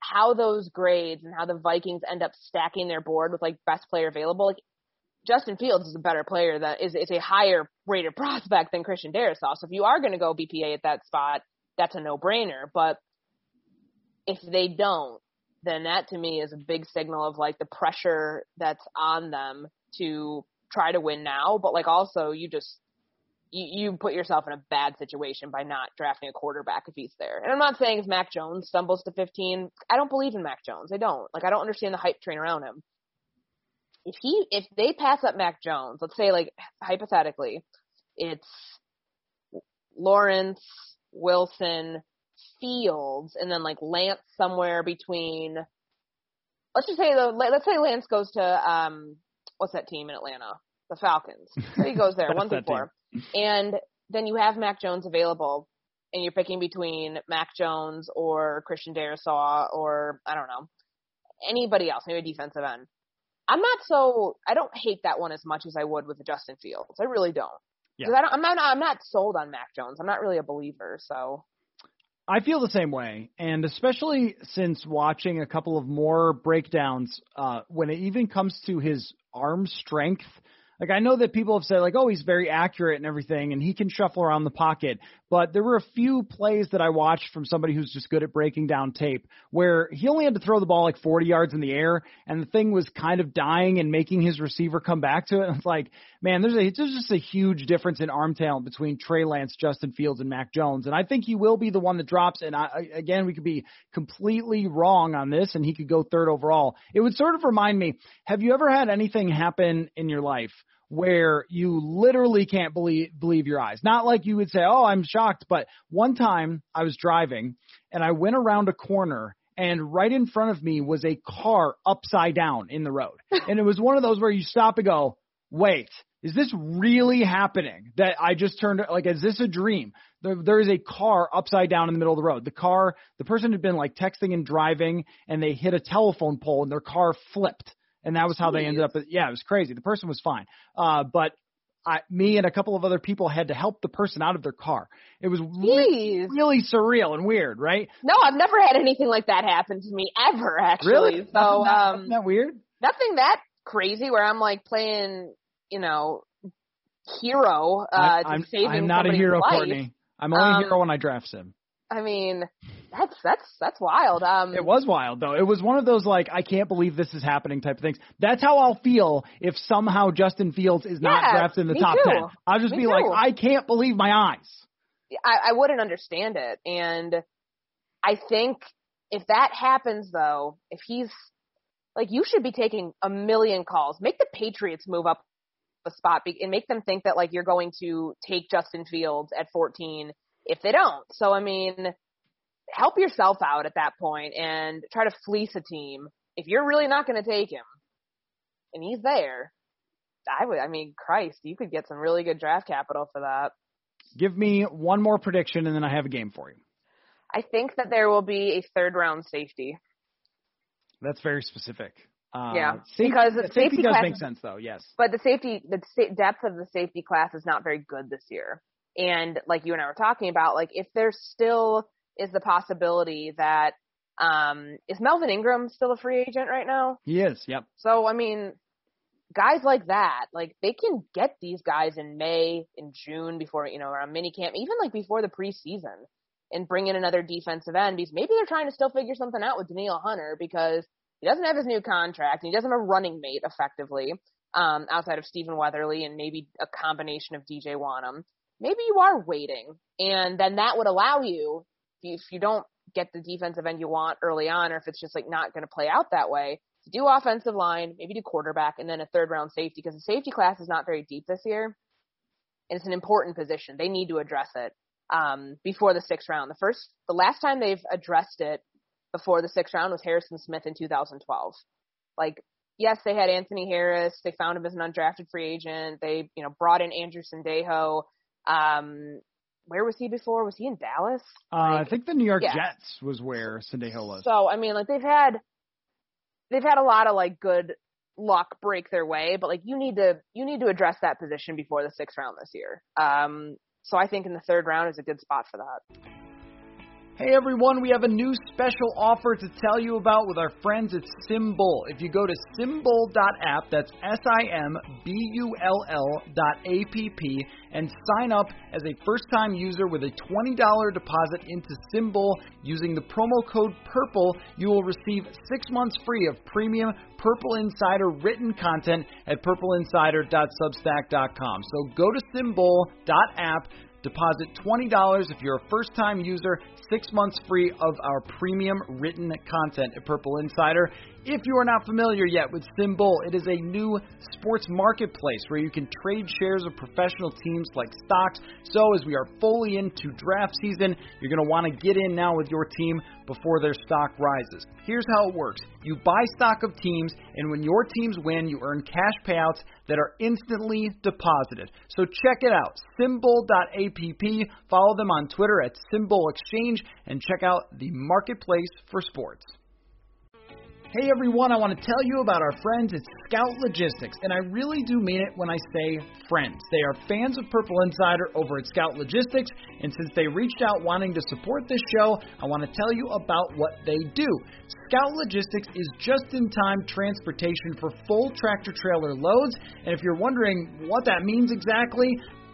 how those grades and how the Vikings end up stacking their board with like best player available, like Justin Fields is a better player that is is a higher rated prospect than Christian Darrisaw. So if you are going to go BPA at that spot, that's a no brainer. But if they don't, then that to me is a big signal of like the pressure that's on them to try to win now. But like also you just you, you put yourself in a bad situation by not drafting a quarterback if he's there. And I'm not saying if Mac Jones stumbles to 15, I don't believe in Mac Jones. I don't. Like I don't understand the hype train around him if he if they pass up Mac Jones, let's say like hypothetically, it's Lawrence, Wilson, Fields, and then like Lance somewhere between. Let's just say the let's say Lance goes to um what's that team in Atlanta? The Falcons. So he goes there one through four, and then you have Mac Jones available, and you're picking between Mac Jones or Christian Darrisaw or I don't know anybody else, maybe a defensive end I'm not so I don't hate that one as much as I would with Justin Fields. I really don't. Yeah. I don't, I'm not I'm not sold on Mac Jones. I'm not really a believer. So. I feel the same way, and especially since watching a couple of more breakdowns, uh, when it even comes to his arm strength like I know that people have said like, oh, he's very accurate and everything, and he can shuffle around the pocket. But there were a few plays that I watched from somebody who's just good at breaking down tape where he only had to throw the ball like 40 yards in the air, and the thing was kind of dying and making his receiver come back to it. And it's like, man, there's a there's just a huge difference in arm talent between Trey Lance, Justin Fields, and Mac Jones. And I think he will be the one that drops. And I, again, we could be completely wrong on this, and he could go third overall. It would sort of remind me. Have you ever had anything happen in your life? Where you literally can't believe believe your eyes. Not like you would say, "Oh, I'm shocked," but one time I was driving and I went around a corner and right in front of me was a car upside down in the road. and it was one of those where you stop and go, "Wait, is this really happening? That I just turned like is this a dream?" There, there is a car upside down in the middle of the road. The car, the person had been like texting and driving and they hit a telephone pole and their car flipped and that was how they ended up. Yeah, it was crazy. The person was fine, uh, but I, me and a couple of other people had to help the person out of their car. It was really, really surreal and weird, right? No, I've never had anything like that happen to me ever. Actually, really? So, nothing, um, isn't that weird? Nothing that crazy where I'm like playing, you know, hero uh, I'm, saving I'm not a hero, life. Courtney. I'm only um, a hero when I draft sim. I mean, that's that's that's wild. Um, it was wild though. It was one of those like I can't believe this is happening type of things. That's how I'll feel if somehow Justin Fields is not yeah, drafted in the top too. ten. I'll just me be too. like, I can't believe my eyes. I, I wouldn't understand it, and I think if that happens though, if he's like, you should be taking a million calls. Make the Patriots move up a spot and make them think that like you're going to take Justin Fields at 14 if they don't. So I mean, help yourself out at that point and try to fleece a team. If you're really not going to take him and he's there, I would, I mean, Christ, you could get some really good draft capital for that. Give me one more prediction and then I have a game for you. I think that there will be a third round safety. That's very specific. Uh, yeah, safety, because the safety, safety does make sense though. Yes, but the safety, the depth of the safety class is not very good this year. And like you and I were talking about, like if there still is the possibility that um is Melvin Ingram still a free agent right now? He is, yep. So I mean guys like that, like they can get these guys in May, in June before, you know, around mini camp, even like before the preseason and bring in another defensive end because maybe they're trying to still figure something out with Danielle Hunter because he doesn't have his new contract and he doesn't have a running mate effectively, um, outside of Stephen Weatherly and maybe a combination of DJ Wonnum maybe you are waiting. And then that would allow you, if you don't get the defensive end you want early on, or if it's just like not going to play out that way, to do offensive line, maybe do quarterback, and then a third round safety because the safety class is not very deep this year. And it's an important position. They need to address it um, before the sixth round. The first, the last time they've addressed it before the sixth round was Harrison Smith in 2012. Like yes, they had Anthony Harris. They found him as an undrafted free agent. They, you know, brought in Andrew Sendejo. Um, where was he before? Was he in Dallas? Uh, like, I think the New York yeah. Jets was where Sendejo was. So I mean, like they've had they've had a lot of like good luck break their way, but like you need to you need to address that position before the sixth round this year. Um, so I think in the third round is a good spot for that. Hey everyone, we have a new special offer to tell you about with our friends at SimBull. If you go to simbull.app, that's S I M B U L L dot A P P, and sign up as a first time user with a $20 deposit into SimBull using the promo code PURPLE, you will receive six months free of premium Purple Insider written content at purpleinsider.substack.com. So go to simbull.app Deposit $20 if you're a first time user, six months free of our premium written content at Purple Insider. If you are not familiar yet with SimBull, it is a new sports marketplace where you can trade shares of professional teams like stocks. So, as we are fully into draft season, you're going to want to get in now with your team before their stock rises. Here's how it works you buy stock of teams, and when your teams win, you earn cash payouts that are instantly deposited. So, check it out simbull.app. Follow them on Twitter at SimBull Exchange and check out the marketplace for sports. Hey everyone, I want to tell you about our friends at Scout Logistics, and I really do mean it when I say friends. They are fans of Purple Insider over at Scout Logistics, and since they reached out wanting to support this show, I want to tell you about what they do. Scout Logistics is just in time transportation for full tractor trailer loads, and if you're wondering what that means exactly,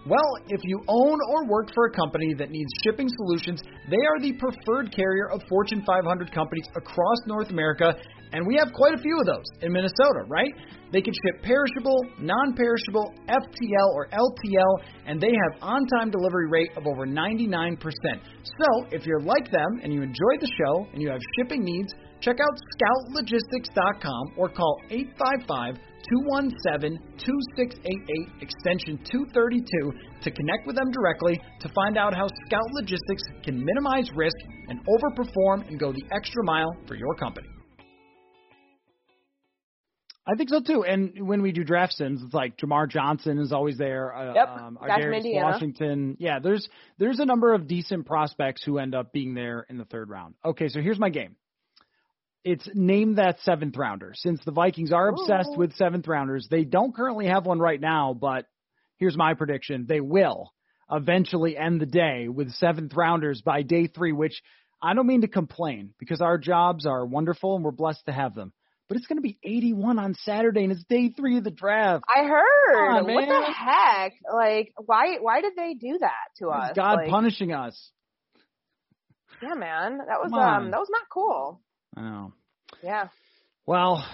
well, if you own or work for a company that needs shipping solutions, they are the preferred carrier of Fortune 500 companies across North America, and we have quite a few of those in Minnesota, right? They can ship perishable, non perishable, FTL, or LTL, and they have on time delivery rate of over 99%. So, if you're like them and you enjoy the show and you have shipping needs, check out scoutlogistics.com or call 855 217 2688 extension 232 to connect with them directly to find out how Scout Logistics can minimize risk and overperform and go the extra mile for your company. I think so too. And when we do draft sims, it's like Jamar Johnson is always there. Uh, yep. Um. Washington. Yeah, there's there's a number of decent prospects who end up being there in the third round. Okay, so here's my game. It's name that seventh rounder. Since the Vikings are obsessed Ooh. with seventh rounders, they don't currently have one right now, but here's my prediction. They will eventually end the day with seventh rounders by day three, which I don't mean to complain because our jobs are wonderful and we're blessed to have them but it's going to be 81 on Saturday, and it's day three of the draft. I heard. On, what the heck? Like, why? Why did they do that to us? God like, punishing us. Yeah, man, that was um, that was not cool. I know. Yeah. Well,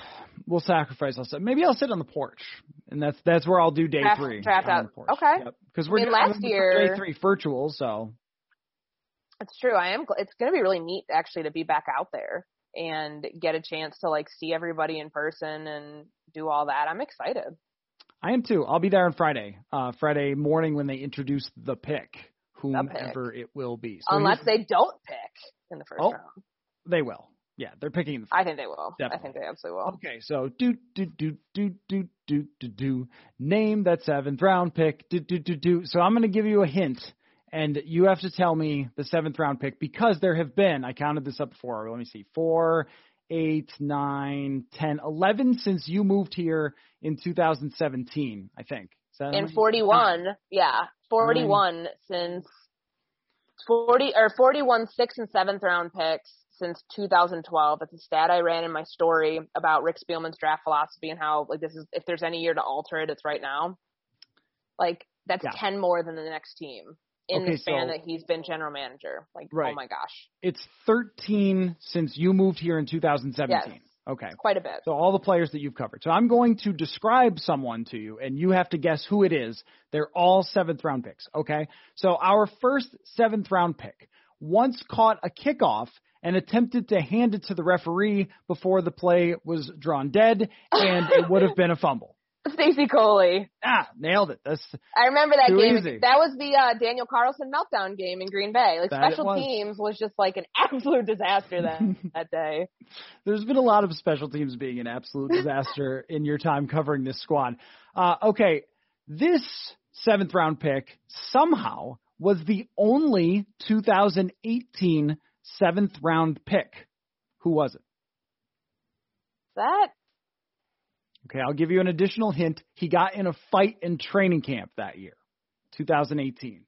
we'll sacrifice. I'll sit. Maybe I'll sit on the porch, and that's that's where I'll do day draft, three. Draft out. Okay. Because yep. we're I mean, last year day three virtual, so. It's true. I am. It's going to be really neat actually to be back out there and get a chance to like see everybody in person and do all that. I'm excited. I am too. I'll be there on Friday, uh, Friday morning when they introduce the pick, whomever pick. it will be. So Unless they don't pick in the first oh, round. They will. Yeah, they're picking. In the I think they will. Definitely. I think they absolutely will. Okay, so do do do do do do do do name that seventh round pick. Do do do do. So I'm going to give you a hint and you have to tell me the seventh round pick because there have been, I counted this up before, let me see, four, eight, nine, ten, eleven since you moved here in 2017, I think. And 41, yeah, 41 Nine. since 40 or 41 sixth and seventh round picks since 2012. It's a stat I ran in my story about Rick Spielman's draft philosophy and how like this is if there's any year to alter it, it's right now. Like that's yeah. 10 more than the next team in okay, the span so, that he's been general manager. Like, oh right. oh my gosh. It's 13 since you moved here in 2017. Yes. Okay. Quite a bit. So all the players that you've covered. So I'm going to describe someone to you and you have to guess who it is. They're all seventh round picks. Okay. So our first seventh round pick once caught a kickoff and attempted to hand it to the referee before the play was drawn dead and it would have been a fumble. Stacy Coley. Ah, nailed it. That's I remember that game. easy. That was the uh, Daniel Carlson meltdown game in Green Bay. Like That special was. teams was just like an absolute disaster that that day. there's been a lot of special teams being an absolute disaster in your time covering this squad. Uh, okay, this seventh round pick somehow was the only 2018 seventh round pick. Who was it? That Okay, I'll give you an additional hint. He got in a fight in training camp that year, 2018.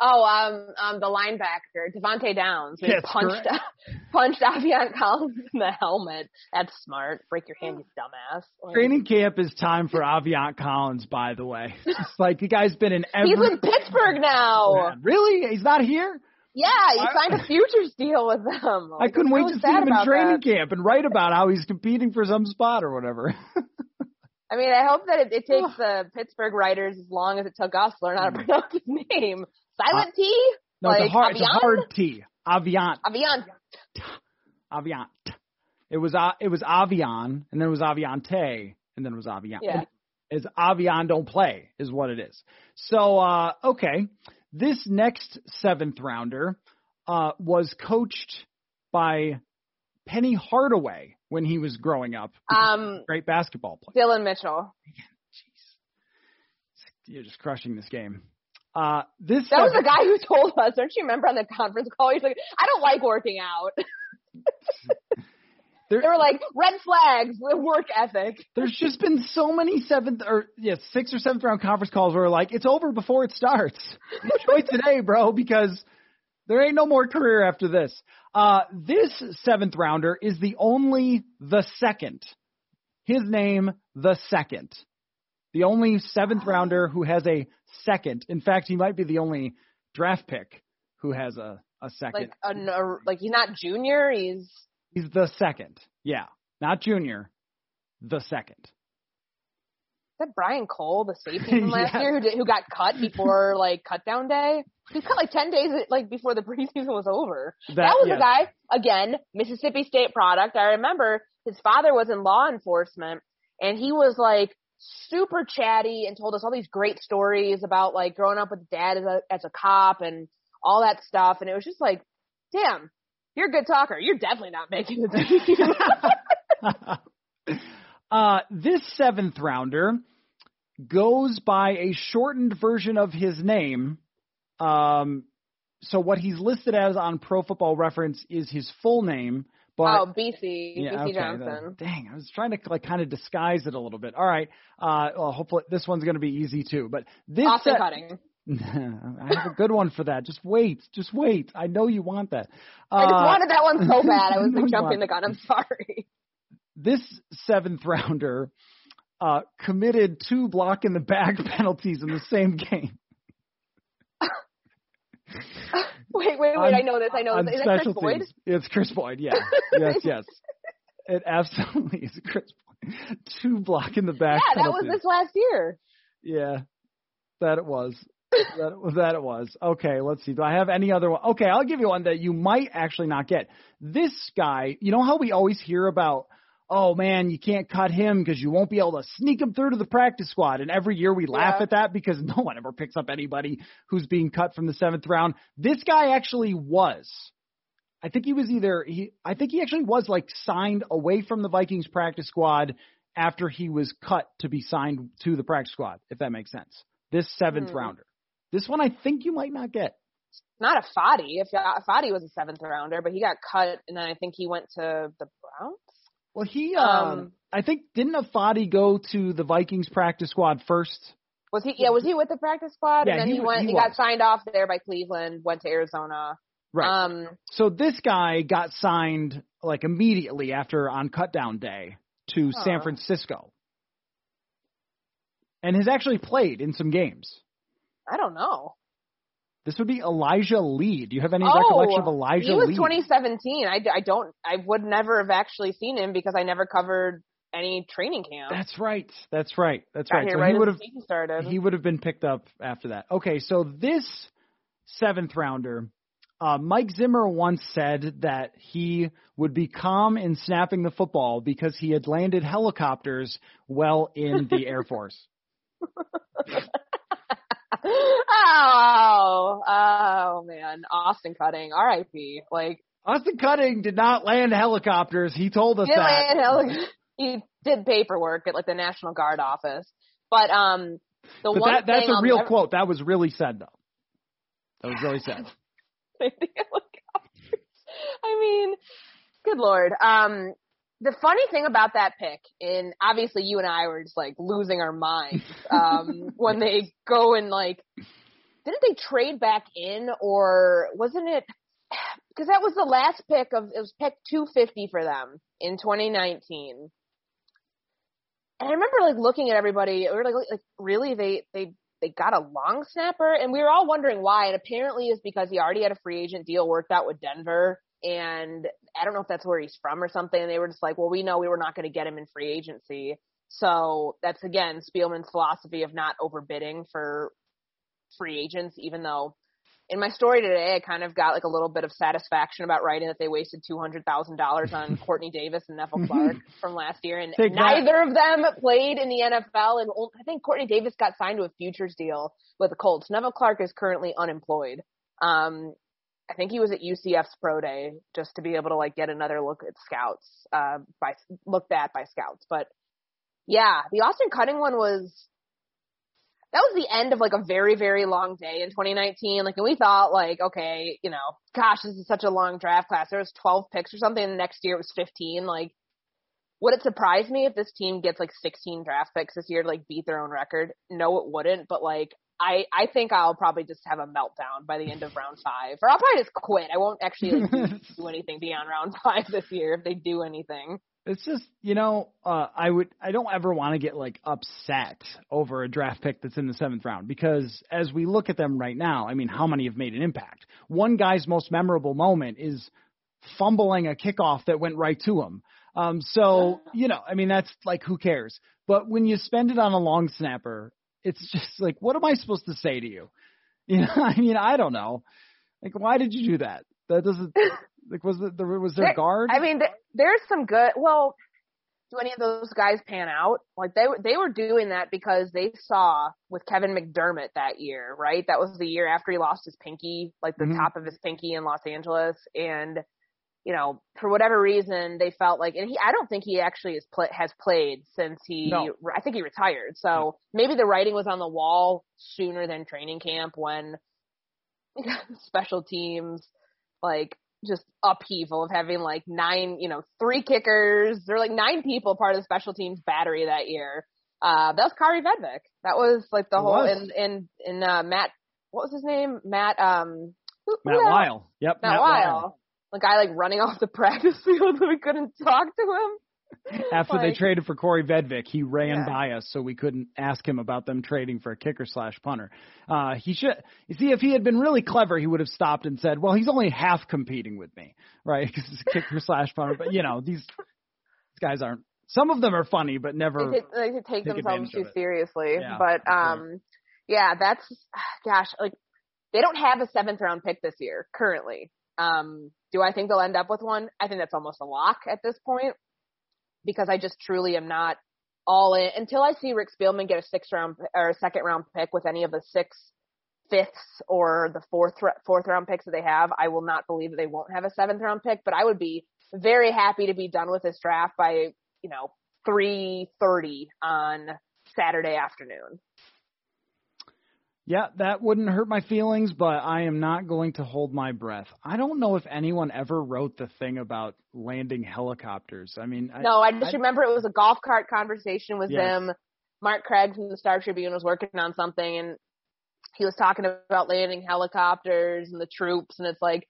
oh um um the linebacker Devante Downs Yes, punched correct. punched Avion Collins in the helmet. That's smart. Break your hand, you dumbass. Like, Training camp is time for Aviant Collins, by the way. It's like the guy's been in every. He's in Pittsburgh now. Really? He's not here? Yeah, he signed a futures deal with them. I couldn't wait to see him in training that. camp and write about how he's competing for some spot or whatever. I mean, I hope that it, it takes the Pittsburgh writers as long as it took us to learn how to pronounce his name. Silent T? Mm. no, it's a Like hard, it's a Aviant? hard T. Aviant, Avian. Aviant. It was uh, it was Avion, and then it was Aviante, and then it was Aviant. Yeah. Is Avion don't play is what it is. So uh, okay, this next seventh rounder uh, was coached by Penny Hardaway when he was growing up. Um, Great basketball player. Dillon Mitchell. You're just crushing this game. Uh, this That was the guy who told us. Don't you remember on the conference call? He's like, I don't like working out. there- They were like, red flags, work ethic. there's just been so many seventh or yeah, sixth or seventh round conference calls where like it's over before it starts. Enjoy today, bro, because there ain't no more career after this. Uh, this seventh rounder is the only the second. His name, the second. The only seventh rounder who has a second. In fact, he might be the only draft pick who has a, a second. Like, a, like he's not junior. He's He's the second. Yeah. Not junior. The second. That Brian Cole, the safety from last Yes. year, who did, who got cut before like cut down day. He cut like ten days like before the preseason was over. That, was yes. a guy again, Mississippi State product. I remember his father was in law enforcement, and he was like super chatty and told us all these great stories about like growing up with dad as a as a cop and all that stuff. And it was just like, damn, you're a good talker. You're definitely not making the team. Uh, this seventh rounder goes by a shortened version of his name. Um, so what he's listed as on Pro Football Reference is his full name, but oh, Bisi, yeah, Bisi okay, Johnson. then- dang, I was trying to like kind of disguise it a little bit. All right, uh, well, hopefully this one's going to be easy too. But this Austin se- cutting. I have a good one for that. Just wait, just wait. I know you want that. Uh, I just wanted that one so bad. I was like jumping the gun. I'm sorry. This seventh rounder uh, committed two block in the back penalties in the same game. Wait, wait, wait. On- I know this. I know this. Is that Kris Boyd? teams. It's Kris Boyd. Yeah. yes, yes. It absolutely is Kris Boyd. Two block in the back. Yeah, that was this last year. Yeah, that it was. that, was- that it was. Okay, let's see. Do I have any other one? Okay, I'll give you one that you might actually not get. This guy, you know how we always hear about, oh man, you can't cut him because you won't be able to sneak him through to the practice squad. And every year we laugh Yeah. at that because no one ever picks up anybody who's being cut from the seventh round. This guy actually was. I think he was either he I think he actually was like signed away from the Vikings practice squad after he was cut to be signed to the practice squad, if that makes sense. This seventh Hmm. rounder. This one I think you might not get. Not a Fadi. If uh, Fadi was a seventh rounder, but he got cut, and then I think he went to the Browns. Well, he um, Um, I think didn't Ifeadi go to the Vikings practice squad first? Was he? Yeah, was he with the practice squad? Yeah, and then he he, went. he He, got signed off there by Cleveland. Went to Arizona. Right. Um. so this guy got signed like immediately after on cutdown day to San Francisco. And has actually played in some games. I don't know. This would be Elijah Lee. Do you have any oh, recollection of Elijah he was Lee? 2017. I, I don't. I would never have actually seen him because I never covered any training camp. That's right. That's right. That's Got right. So right he would have started. he would have been picked up after that. Okay, so this seventh rounder Uh, Mike Zimmer once said that he would be calm in snapping the football because he had landed helicopters well in the Air Force. oh, oh man, Austin Cutting, R.I.P. Like Austin Cutting did not land helicopters. He told us that. heli- he did paperwork at like the National Guard office, but um, the but one that, that's a I'll real never- quote. That was really said though. That was really said. helicopters. I mean, good lord. Um, the funny thing about that pick, and obviously you and I were just like losing our minds um, when they go and like, didn't they trade back in or wasn't it? Because that was the last pick of it was pick 250 for them in 2019. And I remember like looking at everybody, we were like, like really they they they got a long snapper, and we were all wondering why. And apparently, it's because he already had a free agent deal worked out with Denver, and I don't know if that's where he's from or something. And they were just like, well, we know we were not going to get him in free agency, so that's again Spielman's philosophy of not overbidding for free agents, even though. In my story today, I kind of got like a little bit of satisfaction about writing that they wasted two hundred thousand dollars on Quartney Davis and Nevelle Clarke from last year, and Take that. neither of them played in the NFL. And I think Quartney Davis got signed to a futures deal with the Colts. Nevelle Clarke is currently unemployed. Um, I think he was at UCF's pro day just to be able to like get another look at scouts, uh, by looked at by scouts. But yeah, the Austin Cutting one was that was the end of like a very very long day in 2019. Like, and we thought like, okay, you know, gosh, this is such a long draft class. There was 12 picks or something, and the next year it was 15. Like, would it surprise me if this team gets like 16 draft picks this year to like beat their own record? No, it wouldn't. But like, I I think I'll probably just have a meltdown by the end of round five, or I'll probably just quit. I won't actually like, do, anything beyond round five this year if they do anything. It's just, you know, uh, I would, I don't ever want to get like upset over a draft pick that's in the seventh round because as we look at them right now, I mean, how many have made an impact? One guy's most memorable moment is fumbling a kickoff that went right to him. Um, so, you know, I mean, that's like, who cares? But when you spend it on a long snapper, it's just like, what am I supposed to say to you? You know, I mean, I don't know. Like, why did you do that? That doesn't, like, was it, was there There- guard? I mean, th- there's some good. Well, do any of those guys pan out? Like they were- they were doing that because they saw with Kevin McDermott that year, right? That was the year after he lost his pinky, like the Mhm. top of his pinky in Los Angeles, and you know, for whatever reason, they felt like, and he, I don't think he actually has pla has played since he, No. I think he retired. So maybe the writing was on the wall sooner than training camp when special teams, like just upheaval of having like nine, you know, three kickers. There were like nine people part of the special teams battery that year. Uh, that was Kaare Vedvik. That was like the It whole, was. and, and, and, uh, Matt, what was his name? Matt, um, Matt Lyle. Yep. Matt Lyle. The guy like running off the practice field so we couldn't talk to him. After they traded for Kaare Vedvik, he ran Yeah. by us, so we couldn't ask him about them trading for a kicker slash punter. Uh, he should. You see, if he had been really clever, he would have stopped and said, "Well, he's only half competing with me, right? Because he's a kicker slash punter." But you know, these these guys aren't. Some of them are funny, but never. They, take- they take take themselves too seriously. Yeah, but that's right. um, yeah, that's gosh, like they don't have a seventh round pick this year currently. Um, do I think they'll end up with one? I think that's almost a lock at this point because I just truly am not all in until I see Rick Spielman get a sixth round or a second round pick with any of the six fifths or the fourth fourth round picks that they have. I will not believe that they won't have a seventh round pick, but I would be very happy to be done with this draft by you know three thirty on Saturday afternoon. Yeah, that wouldn't hurt my feelings, but I am not going to hold my breath. I don't know if anyone ever wrote the thing about landing helicopters. I mean, I, No, I just I- remember it was a golf cart conversation with Yes. them. Mark Craig from the Star Tribune was working on something and he was talking about landing helicopters and the troops and it's like,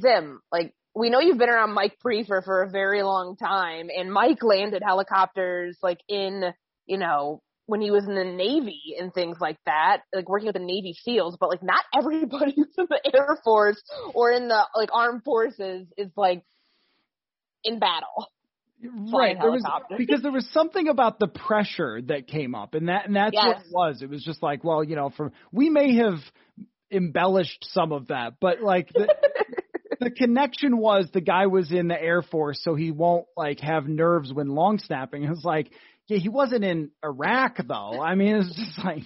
Zim, like, we know you've been around Mike Priefer for a very long time and Mike landed helicopters like in, you know, when he was in the Navy and things like that, like working with the Navy SEALs, but like not everybody who's in the Air Force or in the like armed forces is like in battle. right there was because there was something about the pressure that came up and that and that's what it was it was just like well you know for we may have embellished some of that, but like the, the connection was the guy was in the Air Force, so he won't like have nerves when long snapping. It was like, yeah, he wasn't in Iraq though. I mean, it's just like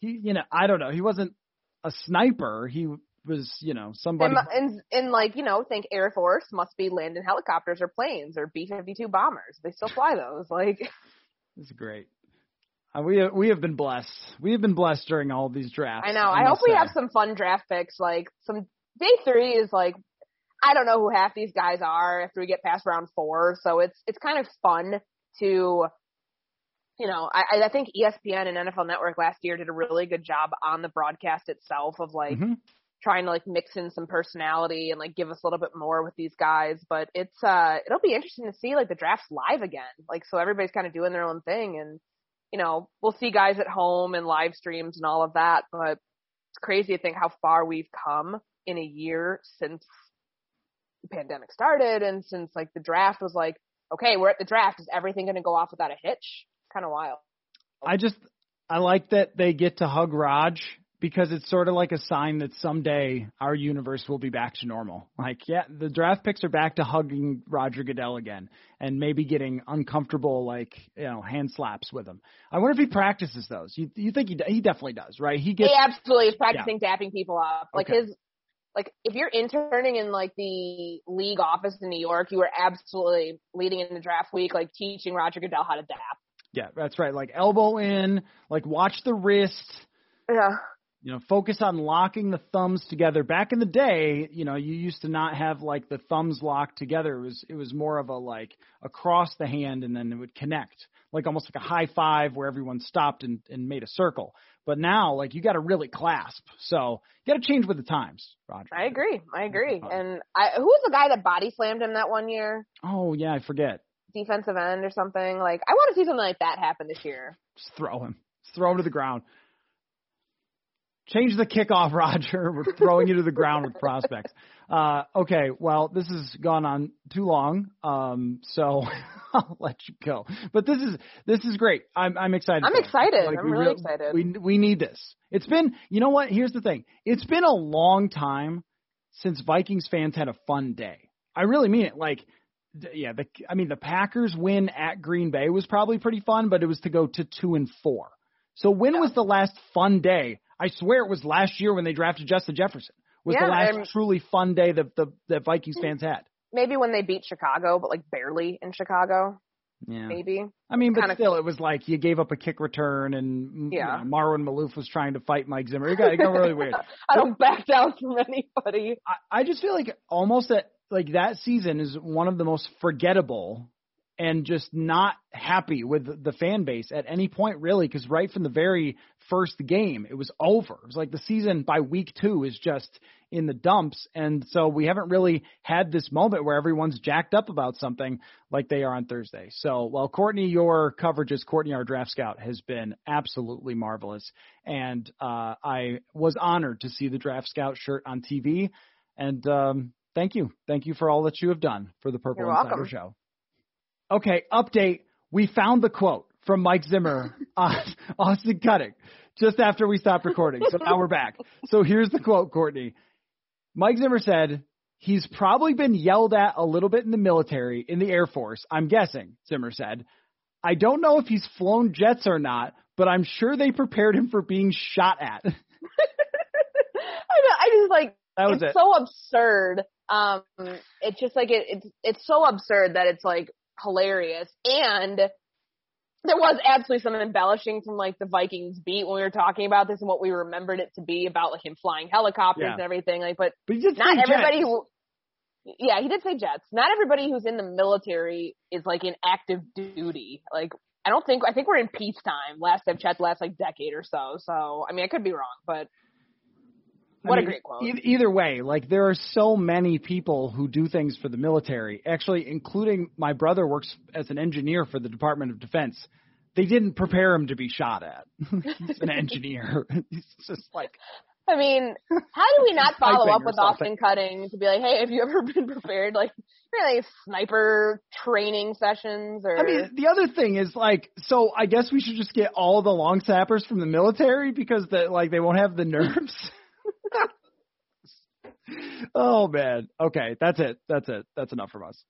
he, you know, I don't know. He wasn't a sniper. He was, you know, somebody. And, and, and like, you know, think Air Force must be landing helicopters or planes or B-52 bombers. They still fly those. Like, it's great. Uh, we have, we have been blessed. We have been blessed during all these drafts. I know. I, I hope we have some fun draft picks. Like some day three is like I don't know who half these guys are after we get past round four. So it's it's kind of fun to you know, I, I think ESPN and NFL Network last year did a really good job on the broadcast itself of like mm-hmm. trying to like mix in some personality and like give us a little bit more with these guys. But it's uh it'll be interesting to see like the drafts live again. Like so everybody's kind of doing their own thing and you know, we'll see guys at home and live streams and all of that, but it's crazy to think how far we've come in a year since the pandemic started and since like the draft was like, okay, we're at the draft. Is everything going to go off without a hitch? Kind of wild. I just, I like that they get to hug Raj because it's sort of like a sign that someday our universe will be back to normal. Like, yeah, the draft picks are back to hugging Roger Goodell again and maybe getting uncomfortable, like, you know, hand slaps with him. I wonder if he practices those. You, you think he, he definitely does, right? He gets. He absolutely is practicing yeah. dapping people up. Like okay. his, like if you're interning in like the league office in New York, you are absolutely leading in the draft week, like teaching Roger Goodell how to dap. Yeah, that's right. Like elbow in, like watch the wrist. Yeah you know, focus on locking the thumbs together. Back in the day, you know, you used to not have like the thumbs locked together. It was it was more of a like across the hand and then it would connect, like almost like a high five where everyone stopped and, and made a circle. But now, like you got to really clasp. So you got to change with the times, Roger. I agree. I agree. And I who was the guy that body slammed him that one year? Oh yeah, I forget. Defensive end or something. Like I want to see something like that happen this year. Just throw him. Just throw him to the ground. Change the kickoff, Roger. We're throwing you to the ground with prospects. Uh, okay, well, this has gone on too long, um, so I'll let you go. But this is this is great. I'm I'm excited. I'm excited. Like, I'm really excited. We we need this. It's been, you know what? Here's the thing. It's been a long time since Vikings fans had a fun day. I really mean it. Like, yeah, the I mean the Packers win at Green Bay was probably pretty fun, but it was to go to two and four. So when yeah. was the last fun day I swear it was last year when they drafted Justin Jefferson. Was yeah, the last truly fun day that the that Vikings fans had. Maybe when they beat Chicago, but like barely in Chicago. Yeah. Maybe. I mean, but kind still, it was like you gave up a kick return, and mm, yeah. you know, Marwan Maalouf was trying to fight Mike Zimmer. It got, it got really weird. I don't back down from anybody. I, I just feel like almost that like that season is one of the most forgettable and just not happy with the fan base at any point really because right from the very first game it was over. It was like the season by week two is just in the dumps. And so we haven't really had this moment where everyone's jacked up about something like they are on thursday. So well courtney your coverage as courtney our draft scout has been absolutely marvelous and uh, i was honored to see the draft scout shirt on tv and um, thank you thank you for all that you have done for the purple You're insider welcome. show Okay, update. We found the quote from Mike Zimmer on Austin Cutting just after we stopped recording. So now we're back. So here's the quote, Courtney. Mike Zimmer said, He's probably been yelled at a little bit in the military, in the Air Force, I'm guessing, Zimmer said. I don't know if he's flown jets or not, but I'm sure they prepared him for being shot at. I, know, I just like that was it's it. so absurd. Um, it's just like it, it's it's so absurd that it's like hilarious. And there was absolutely some embellishing from like the Vikings beat when we were talking about this and what we remembered it to be about like him flying helicopters yeah. and everything. Like, but, but not everybody jets. who, yeah, he did say jets. Not everybody who's in the military is like in active duty. Like, I don't think, I think we're in peacetime last I've checked last like decade or so. So, I mean, I could be wrong, but what I mean, a great quote. E- either way, like there are so many people who do things for the military, actually, including my brother works as an engineer for the Department of Defense. They didn't prepare him to be shot at. He's an engineer. He's just like. I mean, how do we not follow up with Austin Cutting to be like, hey, have you ever been prepared? Like, really sniper training sessions or? I mean, the other thing is like, so I guess we should just get all the long sappers from the military because the like they won't have the nerves. oh man. Okay, that's it. That's it. That's enough from us.